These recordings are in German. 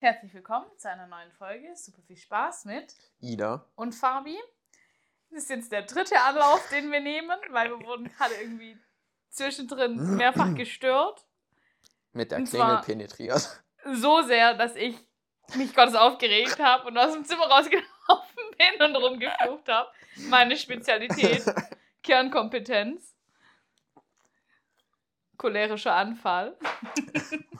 Herzlich willkommen zu einer neuen Folge. Super viel Spaß mit Ida. und Fabi. Das ist jetzt der dritte Anlauf, den wir nehmen, weil wir wurden gerade irgendwie zwischendrin mehrfach gestört. Mit der Und Klingel penetriert. So sehr, dass ich mich Gottes aufgeregt habe und aus dem Zimmer rausgelaufen bin und rumgeflucht habe. Meine Spezialität, Kernkompetenz. Cholerischer Anfall.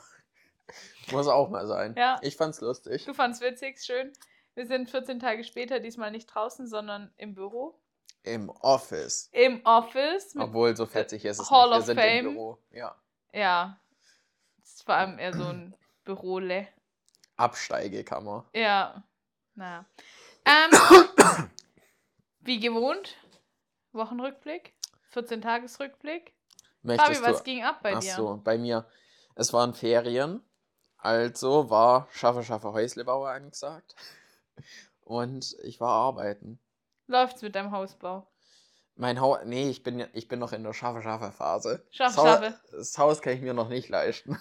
Muss auch mal sein. Ja. Ich fand's lustig. Du fand's witzig, schön. Wir sind 14 Tage später, diesmal nicht draußen, sondern im Büro. Im Office. Im Office. Obwohl, so fetzig ist es Hall nicht. Wir of sind Fame. im Büro. Ja. ja. Das ist vor allem eher so ein Bürole. Absteigekammer. Ja. Naja. Ähm, wie gewohnt, Wochenrückblick, 14-Tagesrückblick. Möchtest Fabi, was ging ab bei Ach dir? so, bei mir. Es waren Ferien. Also war Schaffe, Schaffe, Häuslebauer angesagt. Und ich war arbeiten. Läuft's mit deinem Hausbau? Mein Haus... Nee, ich bin, ich bin noch in der Schaffe, Schaffe Phase. Schaffe, das Haus- schaffe. Das Haus kann ich mir noch nicht leisten.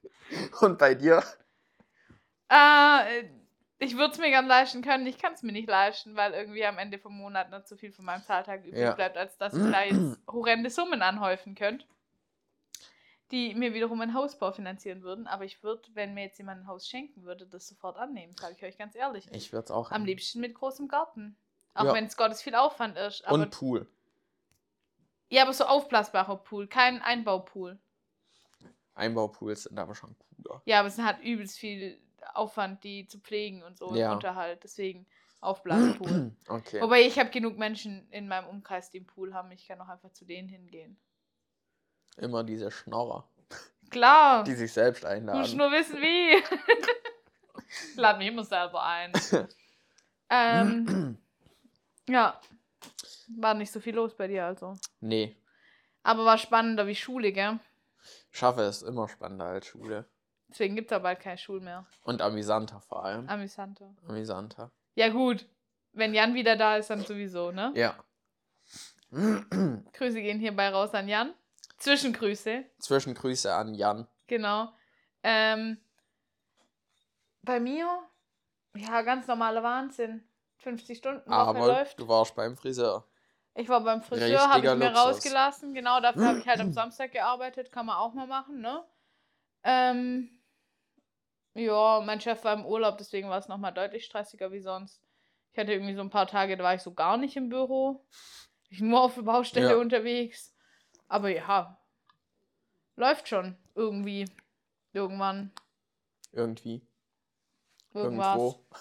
Und bei dir? Äh, ich würde es mir gern leisten können, ich kann es mir nicht leisten, weil irgendwie am Ende vom Monat nicht so viel von meinem Zahltag übrig Ja. bleibt, als dass ich da jetzt horrende Summen anhäufen könnte, die mir wiederum einen Hausbau finanzieren würden. Aber ich würde, wenn mir jetzt jemand ein Haus schenken würde, das sofort annehmen, sage ich euch ganz ehrlich. Ich würde es auch Am liebsten mit großem Garten. Auch Ja. wenn es Gottes viel Aufwand ist. Und Pool. ja, aber so aufblasbarer Pool, kein Einbaupool. Einbaupools sind aber schon cooler. Ja, aber es hat übelst viel Aufwand, die zu pflegen und so und Ja. Unterhalt. Deswegen Aufblaspool. Okay. Wobei ich habe genug Menschen in meinem Umkreis, die einen Pool haben. Ich kann auch einfach zu denen hingehen. Immer diese Schnorrer, Klar. die sich selbst einladen. nur wissen, wie. ich lade mich immer selber ein. ähm, ja. War nicht so viel los bei dir also. nee, Aber war spannender wie Schule, gell? Schaffe ist immer spannender als Schule. Deswegen gibt es ja bald keine Schule mehr. Und amüsanter vor allem. Amüsanter. Amüsanter. Ja, gut. Wenn Jan wieder da ist, dann sowieso, ne? Ja. Grüße gehen hierbei raus an Jan. Zwischengrüße. Zwischengrüße an Jan. Genau. Ähm, bei mir, ja, ganz normaler Wahnsinn. 50 Stunden Woche Aber läuft. du warst beim Friseur. Ich war beim Friseur, habe ich mir Luxus. rausgelassen. Genau, dafür habe ich halt am Samstag gearbeitet. Kann man auch mal machen, ne? Ähm, ja, mein Chef war im Urlaub, deswegen war es nochmal deutlich stressiger wie sonst. Ich hatte irgendwie so ein paar Tage, da war ich so gar nicht im Büro. Ich nur auf der Baustelle Ja. unterwegs. Aber ja, läuft schon irgendwie. Irgendwann. Irgendwie. Irgendwas. Irgendwo.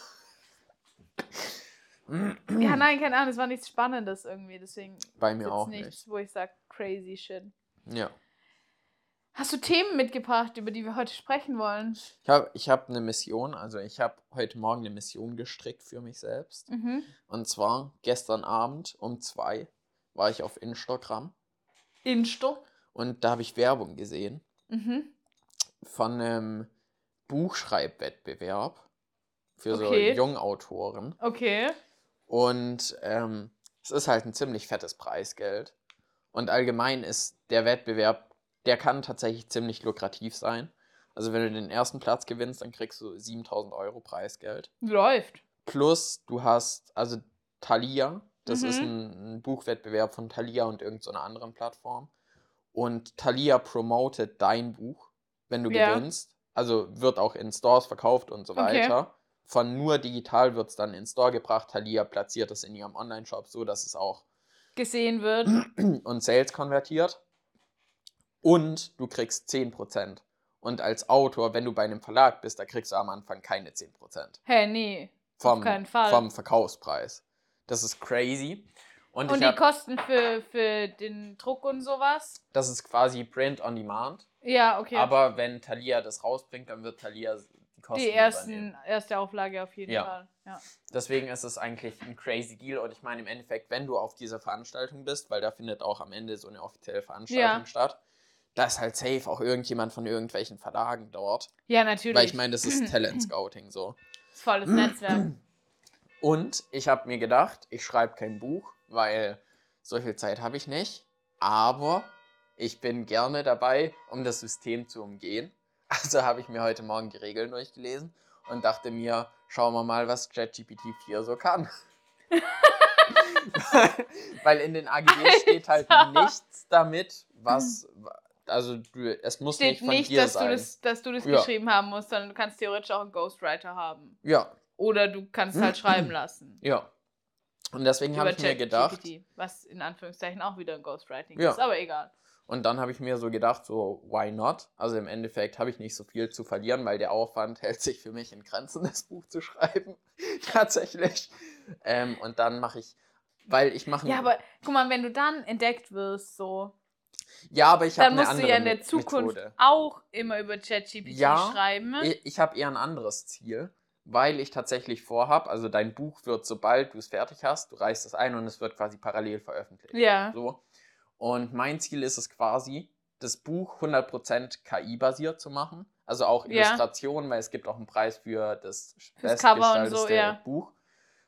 Ja, nein, keine Ahnung, es war nichts Spannendes irgendwie. Deswegen Bei mir auch nichts, nicht. wo ich sage, crazy shit. Ja. Hast du Themen mitgebracht, über die wir heute sprechen wollen? Ich habe ich hab eine Mission, also ich habe heute Morgen eine Mission gestrickt für mich selbst. Mhm. Und zwar gestern Abend um zwei war ich auf Instagram Insto. und da habe ich Werbung gesehen Mhm. von einem Buchschreibwettbewerb für Okay. so Jungautoren. Okay. Und ähm, es ist halt ein ziemlich fettes Preisgeld. Und allgemein ist der Wettbewerb, der kann tatsächlich ziemlich lukrativ sein. Also wenn du den ersten Platz gewinnst, dann kriegst du 7000 Euro Preisgeld. Läuft. Plus du hast, also Thalia, das ist Mhm. ein, ein Buchwettbewerb von Thalia und irgendeiner anderen Plattform. Und Thalia promotet dein Buch, wenn du Ja. gewinnst. Also wird auch in Stores verkauft und so Okay. weiter. Von nur digital wird es dann in Store gebracht. Thalia platziert es in ihrem Online-Shop so, dass es auch Gesehen wird. und Sales konvertiert. Und du kriegst 10%. Und als Autor, wenn du bei einem Verlag bist, da kriegst du am Anfang keine 10% Hä, nee. vom, keinen Fall. vom Verkaufspreis. Das ist crazy. Und, Und die hab, Kosten für, für den Druck und sowas? das ist quasi Print on Demand. Ja, okay. Aber wenn Thalia das rausbringt, dann wird Thalia die Kosten die ersten, übernehmen. erste Auflage auf jeden Ja. Fall. Ja. Deswegen ist es eigentlich ein crazy Deal. Und ich meine, im Endeffekt, wenn du auf dieser Veranstaltung bist, weil da findet auch am Ende so eine offizielle Veranstaltung Ja. statt, da ist halt safe auch irgendjemand von irgendwelchen Verlagen dort. ja, natürlich. Weil ich meine, das ist Talent Scouting so. Das ist volles Netzwerk. Und ich habe mir gedacht, ich schreibe kein Buch, weil so viel Zeit habe ich nicht. Aber ich bin gerne dabei, um das System zu umgehen. Also habe ich mir heute Morgen die Regeln durchgelesen und dachte mir, schauen wir mal, was ChatGPT 4 so kann. Weil in den AGB steht halt nichts damit, was. Also, du, es muss Steht nicht von nicht, dir dass du, sein. das, dass du das Ja. geschrieben haben musst, sondern du kannst theoretisch auch einen Ghostwriter haben. Ja, Oder du kannst halt schreiben lassen. ja. Und deswegen habe ich mir gedacht, ChatGPT, was in Anführungszeichen auch wieder ein Ghostwriting Ja. ist, aber egal. Und dann habe ich mir so gedacht, so, why not? Also im Endeffekt habe ich nicht so viel zu verlieren, weil der Aufwand hält sich für mich in Grenzen, das Buch zu schreiben. Tatsächlich. Ähm, und dann mache ich, weil ich mache. Ja, aber guck mal, wenn du dann entdeckt wirst, so, ja, aber ich habe dann eine musst andere du ja in der Zukunft Methode. auch immer über ChatGPT Ja, schreiben. Ich, ich habe eher ein anderes Ziel, weil ich tatsächlich vorhabe, also dein Buch wird, sobald du es fertig hast, du reichst es ein und es wird quasi parallel veröffentlicht. Ja. So. Und mein Ziel ist es quasi, das Buch 100% KI-basiert zu machen. Also auch Ja. Illustrationen, weil es gibt auch einen Preis für das Cover und so, bestgestaltete ja. Buch.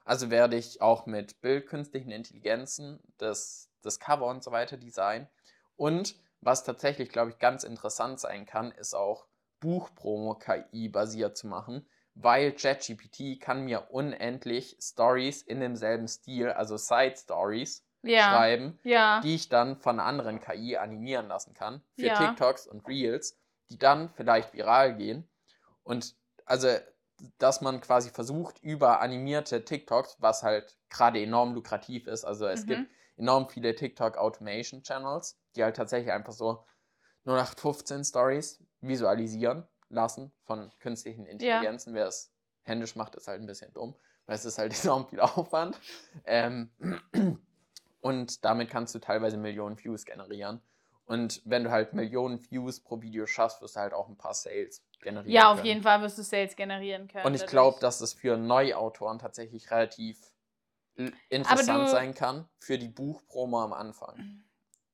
Also werde ich auch mit Bild, künstlichen Intelligenzen das, das Cover und so weiter designen. Und was tatsächlich, glaube ich, ganz interessant sein kann, ist auch Buchpromo KI-basiert zu machen, weil ChatGPT kann mir unendlich Stories in demselben Stil, also Side-Stories, Ja. schreiben, Ja. die ich dann von anderen KI animieren lassen kann. Für Ja. TikToks und Reels, die dann vielleicht viral gehen. Und also, dass man quasi versucht, über animierte TikToks, was halt gerade enorm lukrativ ist, also es Mhm. gibt enorm viele TikTok Automation Channels, die halt tatsächlich einfach so 0815 Stories visualisieren lassen von künstlichen Intelligenzen. Wer es händisch macht, ist halt ein bisschen dumm, weil es ist halt enorm viel Aufwand. Ähm, und damit kannst du teilweise Millionen Views generieren. Und wenn du halt Millionen Views pro Video schaffst, wirst du halt auch ein paar Sales generieren. Ja, auf können. jeden Fall wirst du Sales generieren können. Und ich glaube, dass es für Neuautoren tatsächlich relativ l- interessant sein kann, für die Buchpromo am Anfang.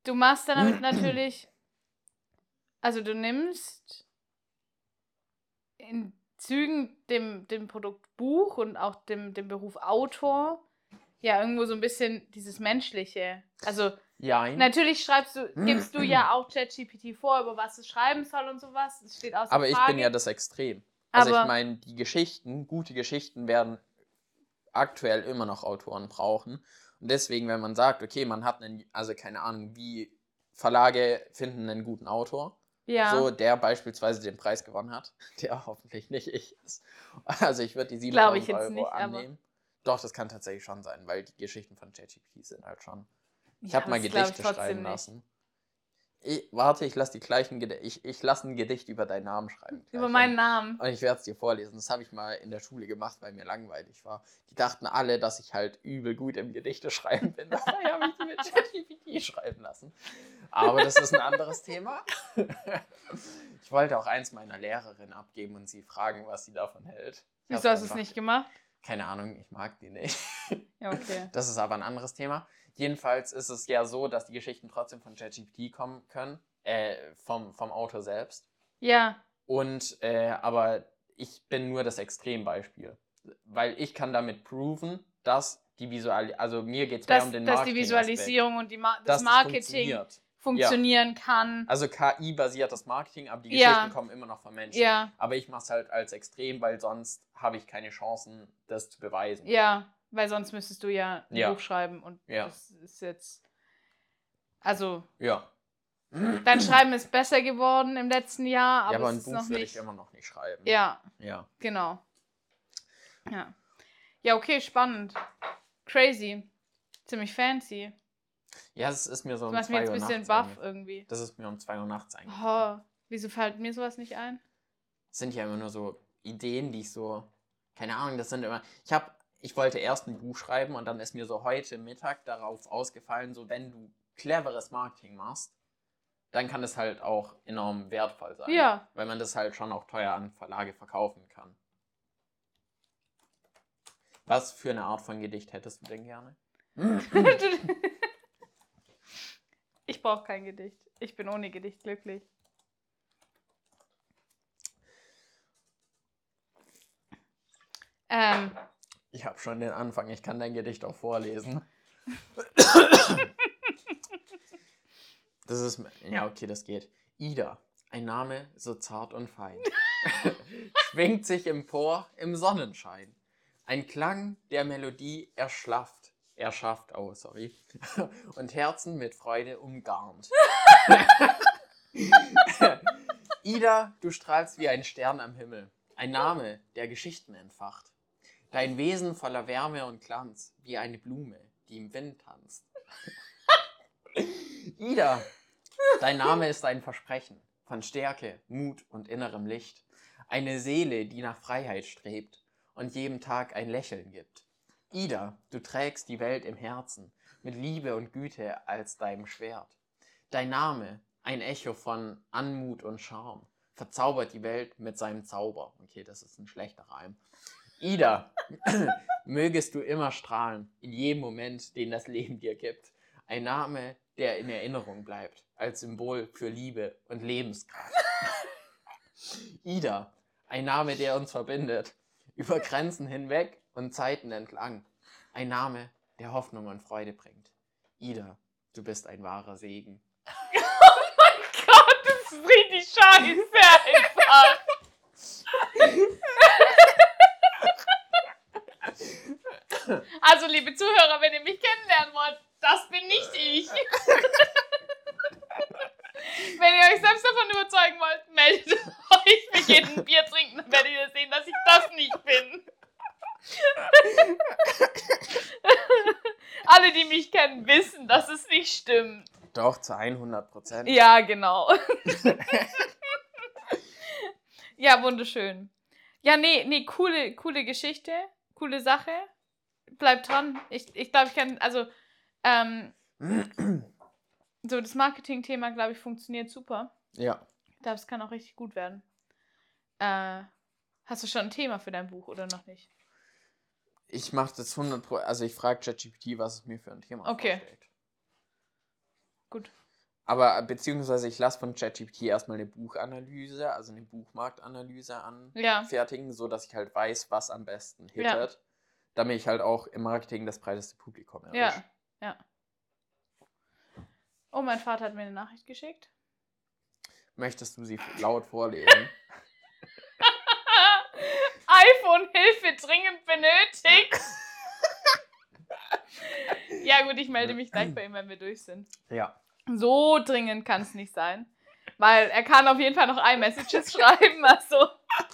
Du machst dann damit natürlich, also du nimmst in Zügen dem, dem Produkt Buch und auch dem, dem Beruf Autor ja irgendwo so ein bisschen dieses Menschliche. Also Ja, natürlich schreibst du, gibst du ja auch ChatGPT vor, über was es schreiben soll und sowas. Es steht außer aber ich Frage. bin ja das Extrem. Also Aber- ich meine, die Geschichten, gute Geschichten werden aktuell immer noch Autoren brauchen. Und deswegen, wenn man sagt, okay, man hat einen, also keine Ahnung, wie Verlage finden einen guten Autor, ja. so der beispielsweise den Preis gewonnen hat, der hoffentlich nicht ich ist. Also ich würde die Glaub ich 7000 jetzt Euro nicht, annehmen. Doch, das kann tatsächlich schon sein, weil die Geschichten von ChatGPT sind halt schon. Ich Ja, habe mal Gedichte schreiben nicht. Ich, warte, ich lasse die gleichen Gedichte. Ich, ich lasse ein Gedicht über deinen Namen schreiben. Über gleich. meinen Namen. Und ich werde es dir vorlesen. Das habe ich mal in der Schule gemacht, weil mir langweilig war. Die dachten alle, dass ich halt übel gut im Gedichte schreiben bin. Dabei habe ich die mit ChatGPT schreiben lassen. Aber das ist ein anderes Thema. Ich wollte auch eins meiner Lehrerin abgeben und sie fragen, was sie davon hält. Wieso hast du es nicht gemacht? Keine Ahnung, ich mag die nicht. Ja, okay. Das ist aber ein anderes Thema. Jedenfalls ist es ja so, dass die Geschichten trotzdem von ChatGPT kommen können, äh, vom, vom Autor selbst. Ja, Und, äh, aber ich bin nur das Extrembeispiel. Weil ich kann damit proven, dass die Visual, also mir geht es mehr um den dass die Marketing Visualisierung und die Ma das Marketing funktioniert. funktionieren kann. Also KI-basiertes Marketing, aber die Ja. Geschichten kommen immer noch von Menschen. Ja, Aber ich mache es halt als extrem, weil sonst habe ich keine Chancen, das zu beweisen. ja, weil sonst müsstest du ja ein Ja. Buch schreiben und Ja. das ist jetzt. Also, Ja. dein Schreiben ist besser geworden im letzten Jahr, aber, ja, aber es ein ist Buch noch würde nicht. ich immer noch nicht schreiben. Ja, Ja. genau. Ja. Ja, okay, spannend. Crazy. Ziemlich fancy. Ja, es ist mir so um machst mir 2 jetzt Uhr ein bisschen buff irgendwie. Das ist mir um 2 Uhr nachts eingefallen. Oh, wieso fällt mir sowas nicht ein? Das sind ja immer nur so Ideen, die ich so, keine Ahnung, das sind immer, ich habe, ich wollte erst ein Buch schreiben und dann ist mir so heute Mittag darauf ausgefallen, so wenn du cleveres Marketing machst, dann kann es halt auch enorm wertvoll sein. Ja. Weil man das halt schon auch teuer an Verlage verkaufen kann. Was für eine Art von Gedicht hättest du denn gerne? ich brauche kein Gedicht. Ich bin ohne Gedicht glücklich. Ähm, Ich habe schon den Anfang, ich kann dein Gedicht auch vorlesen. Das ist, ja, okay, das geht. Ida, ein Name so zart und fein. schwingt sich empor im Sonnenschein. Ein Klang der Melodie erschlafft, erschafft, oh, sorry, und Herzen mit Freude umgarnt. Ida, du strahlst wie ein Stern am Himmel, ein Name, der Geschichten entfacht. Dein Wesen voller Wärme und Glanz, wie eine Blume, die im Wind tanzt. Ida, dein Name ist ein Versprechen von Stärke, Mut und innerem Licht. Eine Seele, die nach Freiheit strebt und jedem Tag ein Lächeln gibt. Ida, du trägst die Welt im Herzen, mit Liebe und Güte als deinem Schwert. Dein Name, ein Echo von Anmut und Charme, verzaubert die Welt mit seinem Zauber. Okay, das ist ein schlechter Reim. Ida, mögest du immer strahlen, in jedem Moment, den das Leben dir gibt. Ein Name, der in Erinnerung bleibt, als Symbol für Liebe und Lebenskraft. Ida, ein Name, der uns verbindet, über Grenzen hinweg und Zeiten entlang. Ein Name, der Hoffnung und Freude bringt. Ida, du bist ein wahrer Segen. Oh mein Gott, das ist richtig scheiße einfach. Also, liebe Zuhörer, wenn ihr mich kennenlernen wollt, das bin nicht ich. Wenn ihr euch selbst davon überzeugen wollt, meldet euch. Wir gehen ein Bier trinken, dann werdet ihr sehen, dass ich das nicht bin. Alle, die mich kennen, wissen, dass es nicht stimmt. Doch, zu 100 Prozent. Ja, genau. ja, wunderschön. Ja, nee, nee, coole, coole Geschichte, coole Sache. Bleibt dran. Ich, ich glaube, ich kann, also, ähm, so das Marketing-Thema, glaube ich, funktioniert super. Ja. Ich glaube, es kann auch richtig gut werden. Äh, hast du schon ein Thema für dein Buch oder noch nicht? Ich mache das 100 Pro, also ich frage ChatGPT, was es mir für ein Thema Okay. vorschlägt. Gut. Aber beziehungsweise ich lasse von ChatGPT erstmal eine Buchanalyse, also eine Buchmarktanalyse Ja. anfertigen, so dass ich halt weiß, was am besten Ja. Damit ich halt auch im Marketing das breiteste Publikum erwische. Ja, ja. Oh, mein Vater hat mir eine Nachricht geschickt. Möchtest du sie laut vorlesen? iPhone-Hilfe dringend benötigt. ja, gut, ich melde mich gleich bei ihm, wenn wir durch sind. ja. So dringend kann es nicht sein. Weil er kann auf jeden Fall noch iMessages schreiben. Also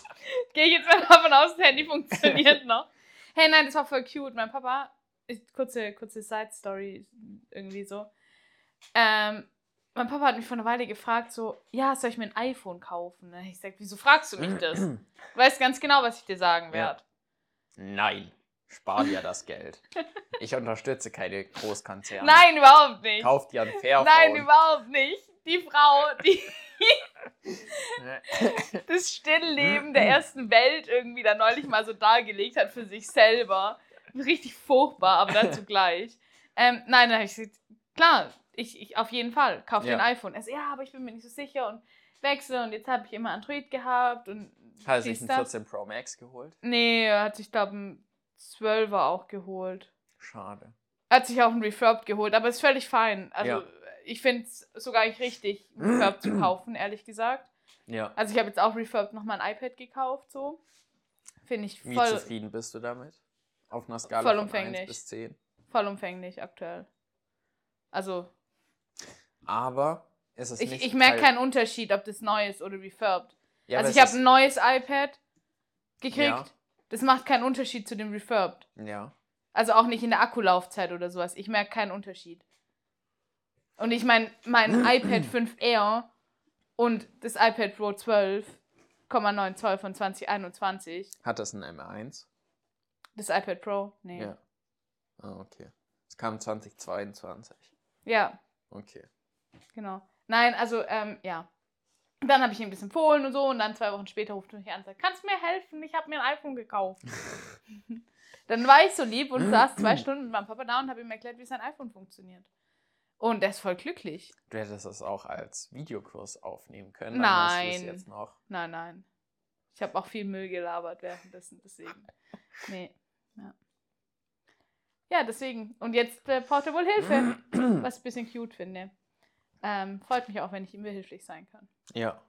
gehe ich jetzt mal davon aus, das Handy funktioniert noch. Hey, nein, das war voll cute. Mein Papa, ist, kurze, kurze Side-Story irgendwie so. Ähm, mein Papa hat mich vor einer Weile gefragt, so, ja, soll ich mir ein iPhone kaufen? Ne? Ich sag, wieso fragst du mich das? Du weißt ganz genau, was ich dir sagen Ja. werde. Nein, spar dir das Geld. Ich unterstütze keine Großkonzerne. Nein, überhaupt nicht. Kauf dir ein Fairphone. Nein, überhaupt nicht. Die Frau, die das Stillleben der ersten Welt irgendwie da neulich mal so dargelegt hat für sich selber. Richtig furchtbar, aber dazu gleich. Ähm, nein, dann habe ich gesagt, klar, ich, ich auf jeden Fall, kauf Ja. ein iPhone. Er so, ja, aber ich bin mir nicht so sicher und wechsle und jetzt habe ich immer Android gehabt und Hat er sich ein das. 14 Pro Max geholt? Nee, er hat sich, glaube ein 12er auch geholt. Schade. Er hat sich auch ein Refurb geholt, aber ist völlig fein. Also Ja. Ich finde es sogar eigentlich richtig, Refurb zu kaufen, ehrlich gesagt. Ja. Also ich habe jetzt auch Refurb nochmal ein iPad gekauft, so. Finde ich Wie voll, zufrieden bist du damit? Auf einer Skala Vollumfänglich. von 1 bis 10. vollumfänglich aktuell. Also Aber ist es ich, nicht ich merke Teil- keinen Unterschied, ob das neu ist oder refurbed. Ja, also ich habe ist- ein neues iPad gekriegt. Ja. Das macht keinen Unterschied zu dem refurbed. Ja. Also auch nicht in der Akkulaufzeit oder sowas. Ich merke keinen Unterschied. Und ich meine, mein iPad 5R und das iPad Pro 12,9 Zoll von 2021, Hat das ein M1? das iPad Pro, nee. Ja. Ah, okay. Es kam 2022. Ja, Okay. genau. Nein, also, ähm, ja. Dann habe ich ihm das empfohlen und so und dann zwei Wochen später ruft er mich an und sagt, kannst du mir helfen? Ich habe mir ein iPhone gekauft. dann war ich so lieb und saß zwei Stunden mit meinem Papa da und habe ihm erklärt, wie sein iPhone funktioniert. Und er ist voll glücklich. Du hättest es auch als Videokurs aufnehmen können. es Nein. jetzt noch. Nein, nein. Ich habe auch viel Müll gelabert währenddessen, deswegen. Nee. Ja, ja deswegen. Und jetzt äh, braucht er wohl Hilfe, was ich ein bisschen cute finde. Ähm, freut mich auch, wenn ich ihm behilflich sein kann. Ja.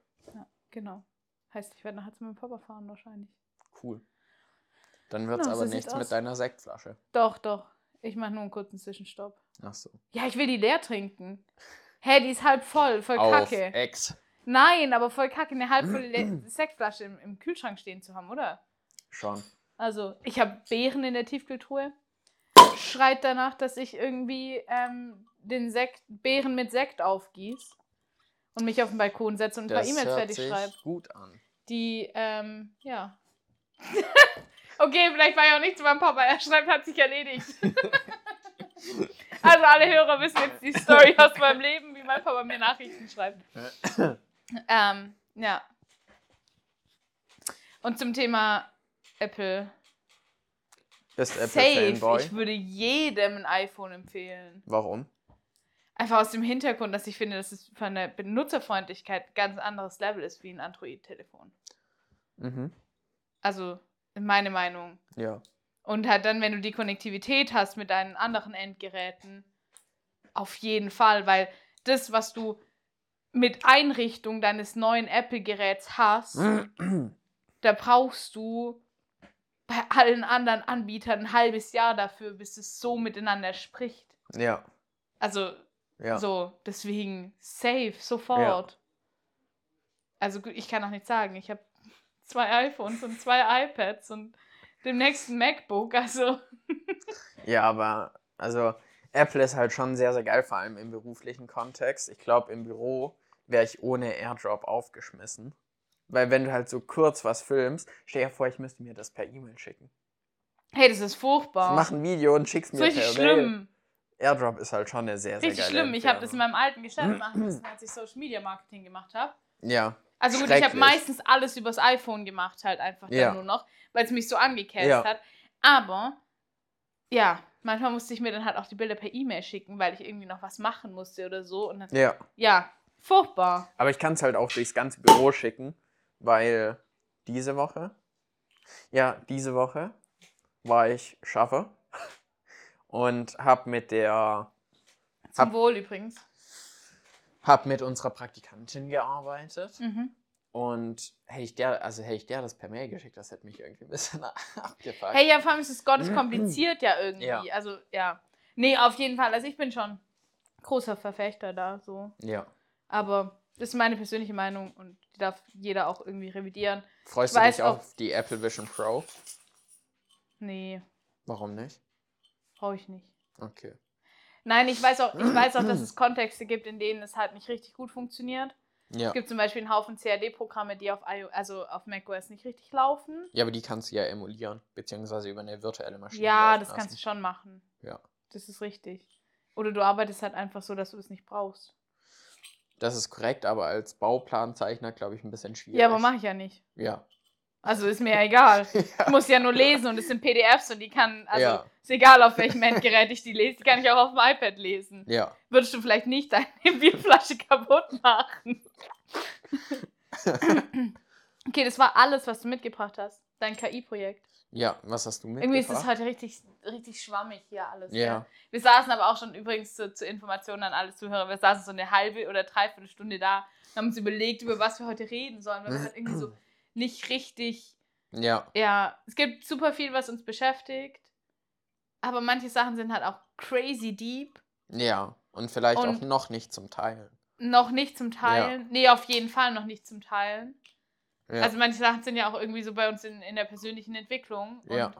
Genau. Heißt, ich werde nachher zu meinem Papa fahren wahrscheinlich. Cool. Dann wird's Ja, aber so nichts aus. mit deiner Sektflasche. Doch, doch. Ich mache nur einen kurzen Zwischenstopp. Ach so. Ja, ich will die leer trinken. Hä, die ist halb voll, voll Auf kacke. Ex. Nein, aber voll kacke, eine halb volle Le- Sektflasche im, im Kühlschrank stehen zu haben, oder? Schon. Also, ich habe Beeren in der Tiefkühltruhe. Schreit danach, dass ich irgendwie ähm, den Sekt, Beeren mit Sekt aufgieß und mich auf den Balkon setze und ein paar Das E-Mails hört fertig sich schreibe. gut an. Die, ähm, ja. okay, vielleicht war ja auch nicht zu meinem Papa. Er schreibt, hat sich erledigt. also alle Hörer wissen jetzt die Story aus meinem Leben, wie mein Papa mir Nachrichten schreibt. ähm, ja. Und zum Thema Apple. Bist Safe. Apple-Fanboy? Ich würde jedem ein iPhone empfehlen. Warum? Einfach aus dem Hintergrund, dass ich finde, dass es von der Benutzerfreundlichkeit ein ganz anderes Level ist wie ein Android-Telefon. Mhm. Also, meine Meinung. Ja. Und halt dann, wenn du die Konnektivität hast mit deinen anderen Endgeräten, auf jeden Fall, weil das, was du mit Einrichtung deines neuen Apple-Geräts hast, da brauchst du bei allen anderen Anbietern ein halbes Jahr dafür, bis es so miteinander spricht. ja. Also, Ja. so, deswegen safe, sofort. Also, gut, ich kann auch nicht sagen, ich habe zwei iPhones und zwei iPads und demnächst ein MacBook, also. Ja, aber also Apple ist halt schon sehr, sehr geil, vor allem im beruflichen Kontext. Ich glaube, im Büro wäre ich ohne AirDrop aufgeschmissen. Weil wenn du halt so kurz was filmst, stell dir vor, ich müsste mir das per E-Mail schicken. Hey, das ist furchtbar. Mach ein Video und schick's mir richtig per Mail. schlimm. AirDrop ist halt schon eine sehr, sehr Richtig geile schlimm. Ich habe das in meinem alten Geschäft machen müssen, als ich Social Media Marketing gemacht habe. Ja. Also gut, ich habe meistens alles übers iPhone gemacht, halt einfach dann Ja. nur noch, weil es mich so angecastet Ja. hat. Aber ja, manchmal musste ich mir dann halt auch die Bilder per E-Mail schicken, weil ich irgendwie noch was machen musste oder so. Und dann, Ja. ja, furchtbar. Aber ich kann es halt auch durchs ganze Büro schicken, weil diese Woche, ja, diese Woche war ich Schaffer und habe mit der, Zum Hab- Wohl übrigens. hab mit unserer Praktikantin gearbeitet Mhm. Und hätte ich der, also hätte ich der das per Mail geschickt, das hätte mich irgendwie ein bisschen abgefuckt. Hey, ja, vor allem ist es Gottes kompliziert ja irgendwie. Ja. Also, ja. Nee, auf jeden Fall. Also ich bin schon großer Verfechter da, so. Ja. Aber das ist meine persönliche Meinung und die darf jeder auch irgendwie revidieren. Freust Ich du dich auf die Apple Vision Pro? Nee, Warum nicht? brauche ich nicht. Okay. Nein, ich weiß auch, ich weiß auch, dass es Kontexte gibt, in denen es halt nicht richtig gut funktioniert. Ja. Es gibt zum Beispiel einen Haufen CAD-Programme, die auf iO also auf macOS nicht richtig laufen. Ja, aber die kannst du ja emulieren, beziehungsweise über eine virtuelle Maschine. Ja, das kannst du lassen. schon machen. Ja. Das ist richtig. Oder du arbeitest halt einfach so, dass du es nicht brauchst. Das ist korrekt, aber als Bauplanzeichner, glaube ich, ein bisschen schwierig. Ja, aber mache ich ja nicht. Ja. Also ist mir ja egal. Ich muss ja nur lesen und es sind PDFs und die kann, also Ja. ist egal, auf welchem Endgerät ich die lese, die kann ich auch auf dem iPad lesen. Ja. Würdest du vielleicht nicht deine Bierflasche kaputt machen? okay, das war alles, was du mitgebracht hast. Dein KI-Projekt. Ja, was hast du mitgebracht? Irgendwie ist es heute richtig, richtig schwammig hier alles. Ja. Wir saßen aber auch schon übrigens zu, zur Information an alle Zuhörer, wir saßen so eine halbe oder dreiviertel Stunde da und haben uns überlegt, über was wir heute reden sollen, weil wir halt irgendwie so nicht richtig, Ja. ja, es gibt super viel, was uns beschäftigt, aber manche Sachen sind halt auch crazy deep, Ja. Und vielleicht Und- auch noch nicht zum Teilen. noch nicht zum Teilen. Nee, auf jeden Fall noch nicht zum Teilen. Ja. Also manche Sachen sind ja auch irgendwie so bei uns in, in der persönlichen Entwicklung und ja.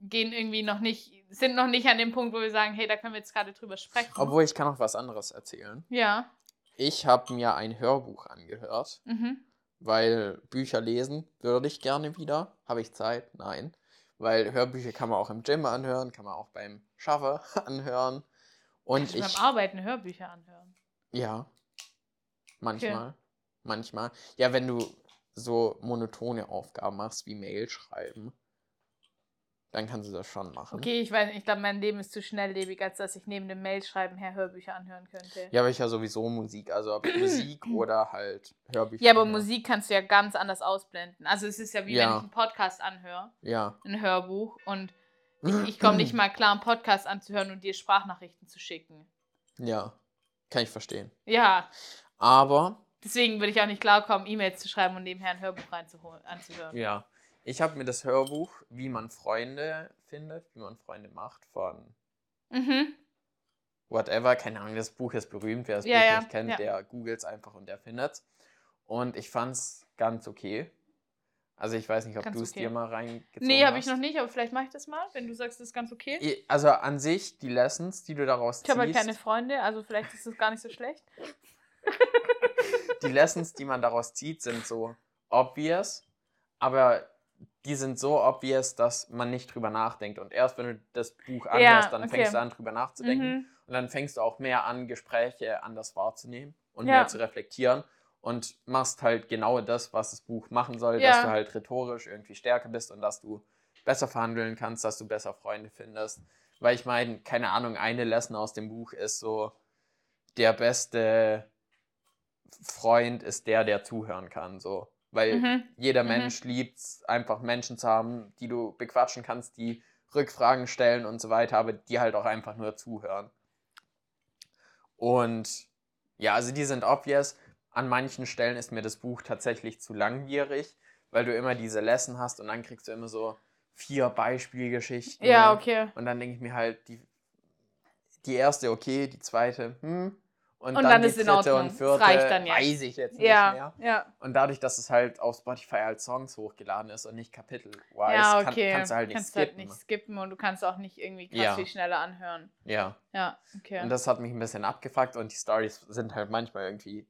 gehen irgendwie noch nicht, sind noch nicht an dem Punkt, wo wir sagen, hey, da können wir jetzt gerade drüber sprechen. Obwohl ich kann noch was anderes erzählen. ja. Ich habe mir ein Hörbuch angehört, Mhm. Weil Bücher lesen würde ich gerne wieder. Habe ich Zeit? Nein. Weil Hörbücher kann man auch im Gym anhören, kann man auch beim Schaffer anhören. Und Kannst du ich. beim Arbeiten Hörbücher anhören. Ja. Manchmal. Manchmal. Ja, wenn du so monotone Aufgaben machst wie Mail schreiben, dann kannst du das schon machen. Okay, ich weiß nicht, ich glaube, mein Leben ist zu schnelllebig, als dass ich neben dem Mailschreiben her Hörbücher anhören könnte. Ja, aber ich ja sowieso Musik, also ob Musik oder halt Hörbücher. Ja, aber hören. Musik kannst du ja ganz anders ausblenden. Also es ist ja wie wenn Ja. ich einen Podcast anhöre, Ja. ein Hörbuch und ich, ich komme nicht mal klar, einen Podcast anzuhören und dir Sprachnachrichten zu schicken. Ja. Kann ich verstehen. Ja, Aber Deswegen würde ich auch nicht klarkommen, E-Mails zu schreiben und nebenher ein Hörbuch reinzuholen, anzuhören. Ja. Ich habe mir das Hörbuch, wie man Freunde findet, wie man Freunde macht, von Mhm. whatever, keine Ahnung, das Buch ist berühmt, wer das Ja, Buch ja, nicht kennt, ja. der googelt es einfach und der findet's. Und ich fand's ganz okay. Also ich weiß nicht, ob du es okay. dir mal reingezogen Nee, habe ich hast. noch nicht, aber vielleicht mache ich das mal, wenn du sagst, das ist ganz okay. Also an sich, die Lessons, die du daraus Ich habe halt ziehst, keine Freunde, also vielleicht ist das gar nicht so schlecht. die Lessons, die man daraus zieht, sind so obvious, aber die sind so obvious, dass man nicht drüber nachdenkt. Und erst wenn du das Buch anhörst, dann okay. fängst du an, drüber nachzudenken. Mhm. Und dann fängst du auch mehr an, Gespräche anders wahrzunehmen und Ja. mehr zu reflektieren und machst halt genau das, was das Buch machen soll, Ja. dass du halt rhetorisch irgendwie stärker bist und dass du besser verhandeln kannst, dass du besser Freunde findest. Weil ich meine, keine Ahnung, eine Lesson aus dem Buch ist so, der beste Freund ist der, der zuhören kann, so. Weil Mhm. jeder Mhm. Mensch liebt es, einfach Menschen zu haben, die du bequatschen kannst, die Rückfragen stellen und so weiter, aber die halt auch einfach nur zuhören. Und ja, also die sind obvious. An manchen Stellen ist mir das Buch tatsächlich zu langwierig, weil du immer diese Lesson hast und dann kriegst du immer so vier Beispielgeschichten. Ja, okay. Und dann denke ich mir halt, die, die erste okay, die zweite, hm. Und, Und dann, dann die ist in dritte Ordnung. und vierte, reicht dann jetzt. weiß ich jetzt nicht Ja, mehr. ja. Und dadurch, dass es halt auf Spotify als Songs hochgeladen ist und nicht Kapitel-wise, Ja, kann, okay. kannst du halt nicht kannst skippen. halt nicht skippen und du kannst auch nicht irgendwie krass Ja. viel schneller anhören. Ja, Ja, okay. und das hat mich ein bisschen abgefuckt und die Stories sind halt manchmal irgendwie,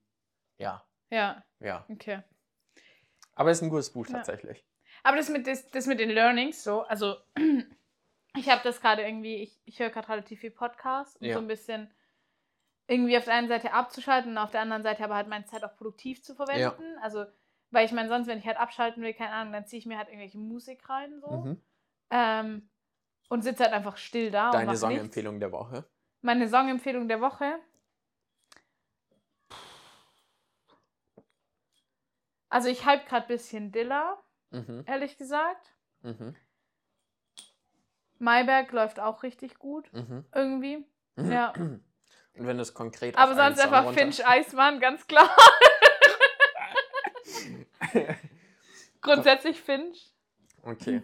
ja, ja, ja. okay. Aber es ist ein gutes Buch tatsächlich. Aber das mit, das, das mit den Learnings, so, also ich habe das gerade irgendwie, ich, ich höre gerade relativ viel Podcasts, Ja. so ein bisschen irgendwie auf der einen Seite abzuschalten und auf der anderen Seite aber halt meine Zeit auch produktiv zu verwenden. Also, weil ich meine, sonst, wenn ich halt abschalten will, keine Ahnung, dann ziehe ich mir halt irgendwelche Musik rein, so. Mhm. Ähm, und sitze halt einfach still da. Deine. Songempfehlung der Woche. Meine Songempfehlung der Woche. Also ich hype gerade ein bisschen Dilla, Mhm. ehrlich gesagt. Mhm. Mayberg läuft auch richtig gut, Mhm. irgendwie. Ja. Wenn es konkret Aber auf sonst einfach runter- Finch Eismann, ganz klar. Grundsätzlich Finch, okay.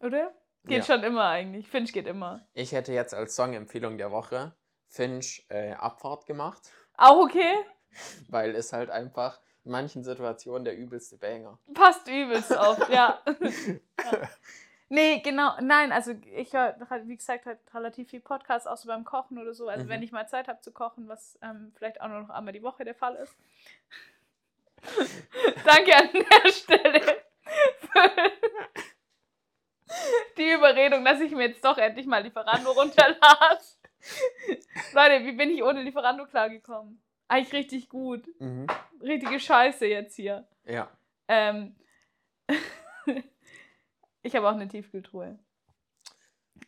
oder? Geht Ja. schon immer eigentlich. Finch geht immer. Ich hätte jetzt als Songempfehlung der Woche Finch äh, Abfahrt gemacht, Auch okay? weil es halt einfach in manchen Situationen der übelste Banger. Passt übelst oft, ja. ja. Nee, genau, nein, also ich höre, halt, wie gesagt, halt relativ viel Podcasts, auch so beim Kochen oder so. Also Mhm. wenn ich mal Zeit habe zu kochen, was ähm, vielleicht auch nur noch einmal die Woche der Fall ist. Danke an der Stelle für die Überredung, dass ich mir jetzt doch endlich mal Lieferando runterlade. Leute, wie bin ich ohne Lieferando klargekommen? Eigentlich richtig gut. Mhm. Richtige Scheiße jetzt hier. Ja. Ähm, ich habe auch eine Tiefkühltruhe.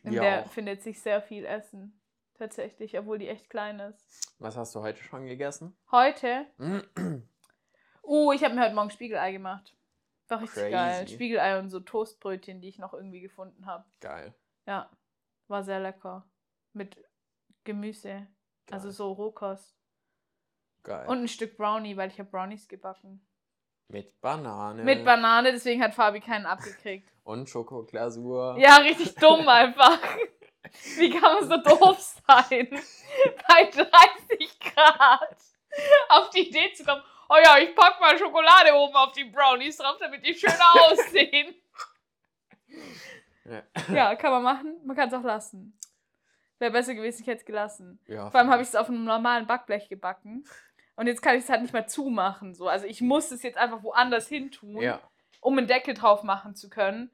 In Wir der auch. findet sich sehr viel Essen. Tatsächlich, obwohl die echt klein ist. Was hast du heute schon gegessen? Heute, uh, ich habe mir heute Morgen Spiegelei gemacht. War richtig Crazy. geil. Spiegelei und so Toastbrötchen, die ich noch irgendwie gefunden habe. Geil. Ja, war sehr lecker. Mit Gemüse. Geil. Also so Rohkost. Geil. Und ein Stück Brownie, weil ich habe Brownies gebacken. Mit Banane. Mit Banane, deswegen hat Fabi keinen abgekriegt. Und Schokoglasur. Ja, richtig dumm einfach. Wie kann man so doof sein? Bei 30 Grad auf die Idee zu kommen, oh ja, ich pack mal Schokolade oben auf die Brownies drauf, damit die schöner aussehen. Ja. Ja, kann man machen. Man kann es auch lassen. Wäre besser gewesen, ich hätte es gelassen. Ja, Vor allem habe ich es auf einem normalen Backblech gebacken. Und jetzt kann ich es halt nicht mehr zumachen. So. Also ich muss es jetzt einfach woanders hin tun, Ja. um einen Deckel drauf machen zu können.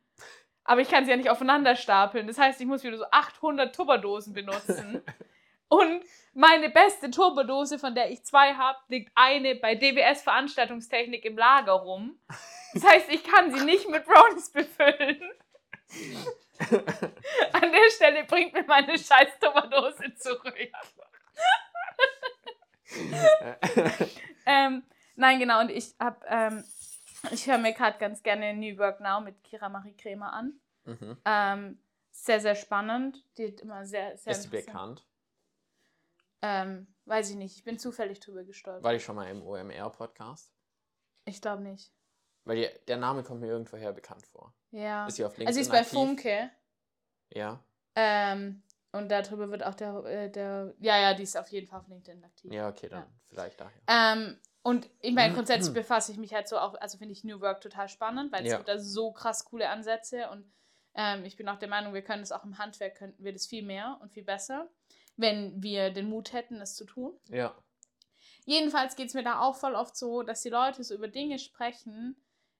Aber ich kann sie ja nicht aufeinander stapeln. Das heißt, ich muss wieder so 800 Tupperdosen benutzen. Und meine beste Turbodose, von der ich zwei habe, liegt eine bei DWS Veranstaltungstechnik im Lager rum. Das heißt, ich kann sie nicht mit Brownies befüllen. An der Stelle bringt mir meine scheiß Tupperdose zurück. Ähm, nein, genau. Und ich hab, ähm, ich höre mir gerade ganz gerne New Work Now mit Kira Marie Kremer an. mhm. Ähm, sehr, sehr spannend. Die hat immer sehr, sehr Ist interessant- bekannt? Ähm, weiß ich nicht. Ich bin zufällig drüber gestolpert. War ich schon mal im OMR-Podcast? Ich glaube nicht. Weil die, der Name kommt mir irgendwoher bekannt vor. Ja. Ist sie auf LinkedIn Also sie ist bei aktiv? Funke. Ja. Ähm, und darüber wird auch der, äh, der. Ja, ja, die ist auf jeden Fall auf LinkedIn aktiv. Ja, okay, dann Ja. vielleicht daher. Ähm, und ich meine, grundsätzlich befasse ich mich halt so auch, also finde ich New Work total spannend, weil es Ja. gibt da so krass coole Ansätze und ähm, ich bin auch der Meinung, wir können es auch im Handwerk, könnten wir das viel mehr und viel besser, wenn wir den Mut hätten, es zu tun. Ja. Jedenfalls geht es mir da auch voll oft so, dass die Leute so über Dinge sprechen,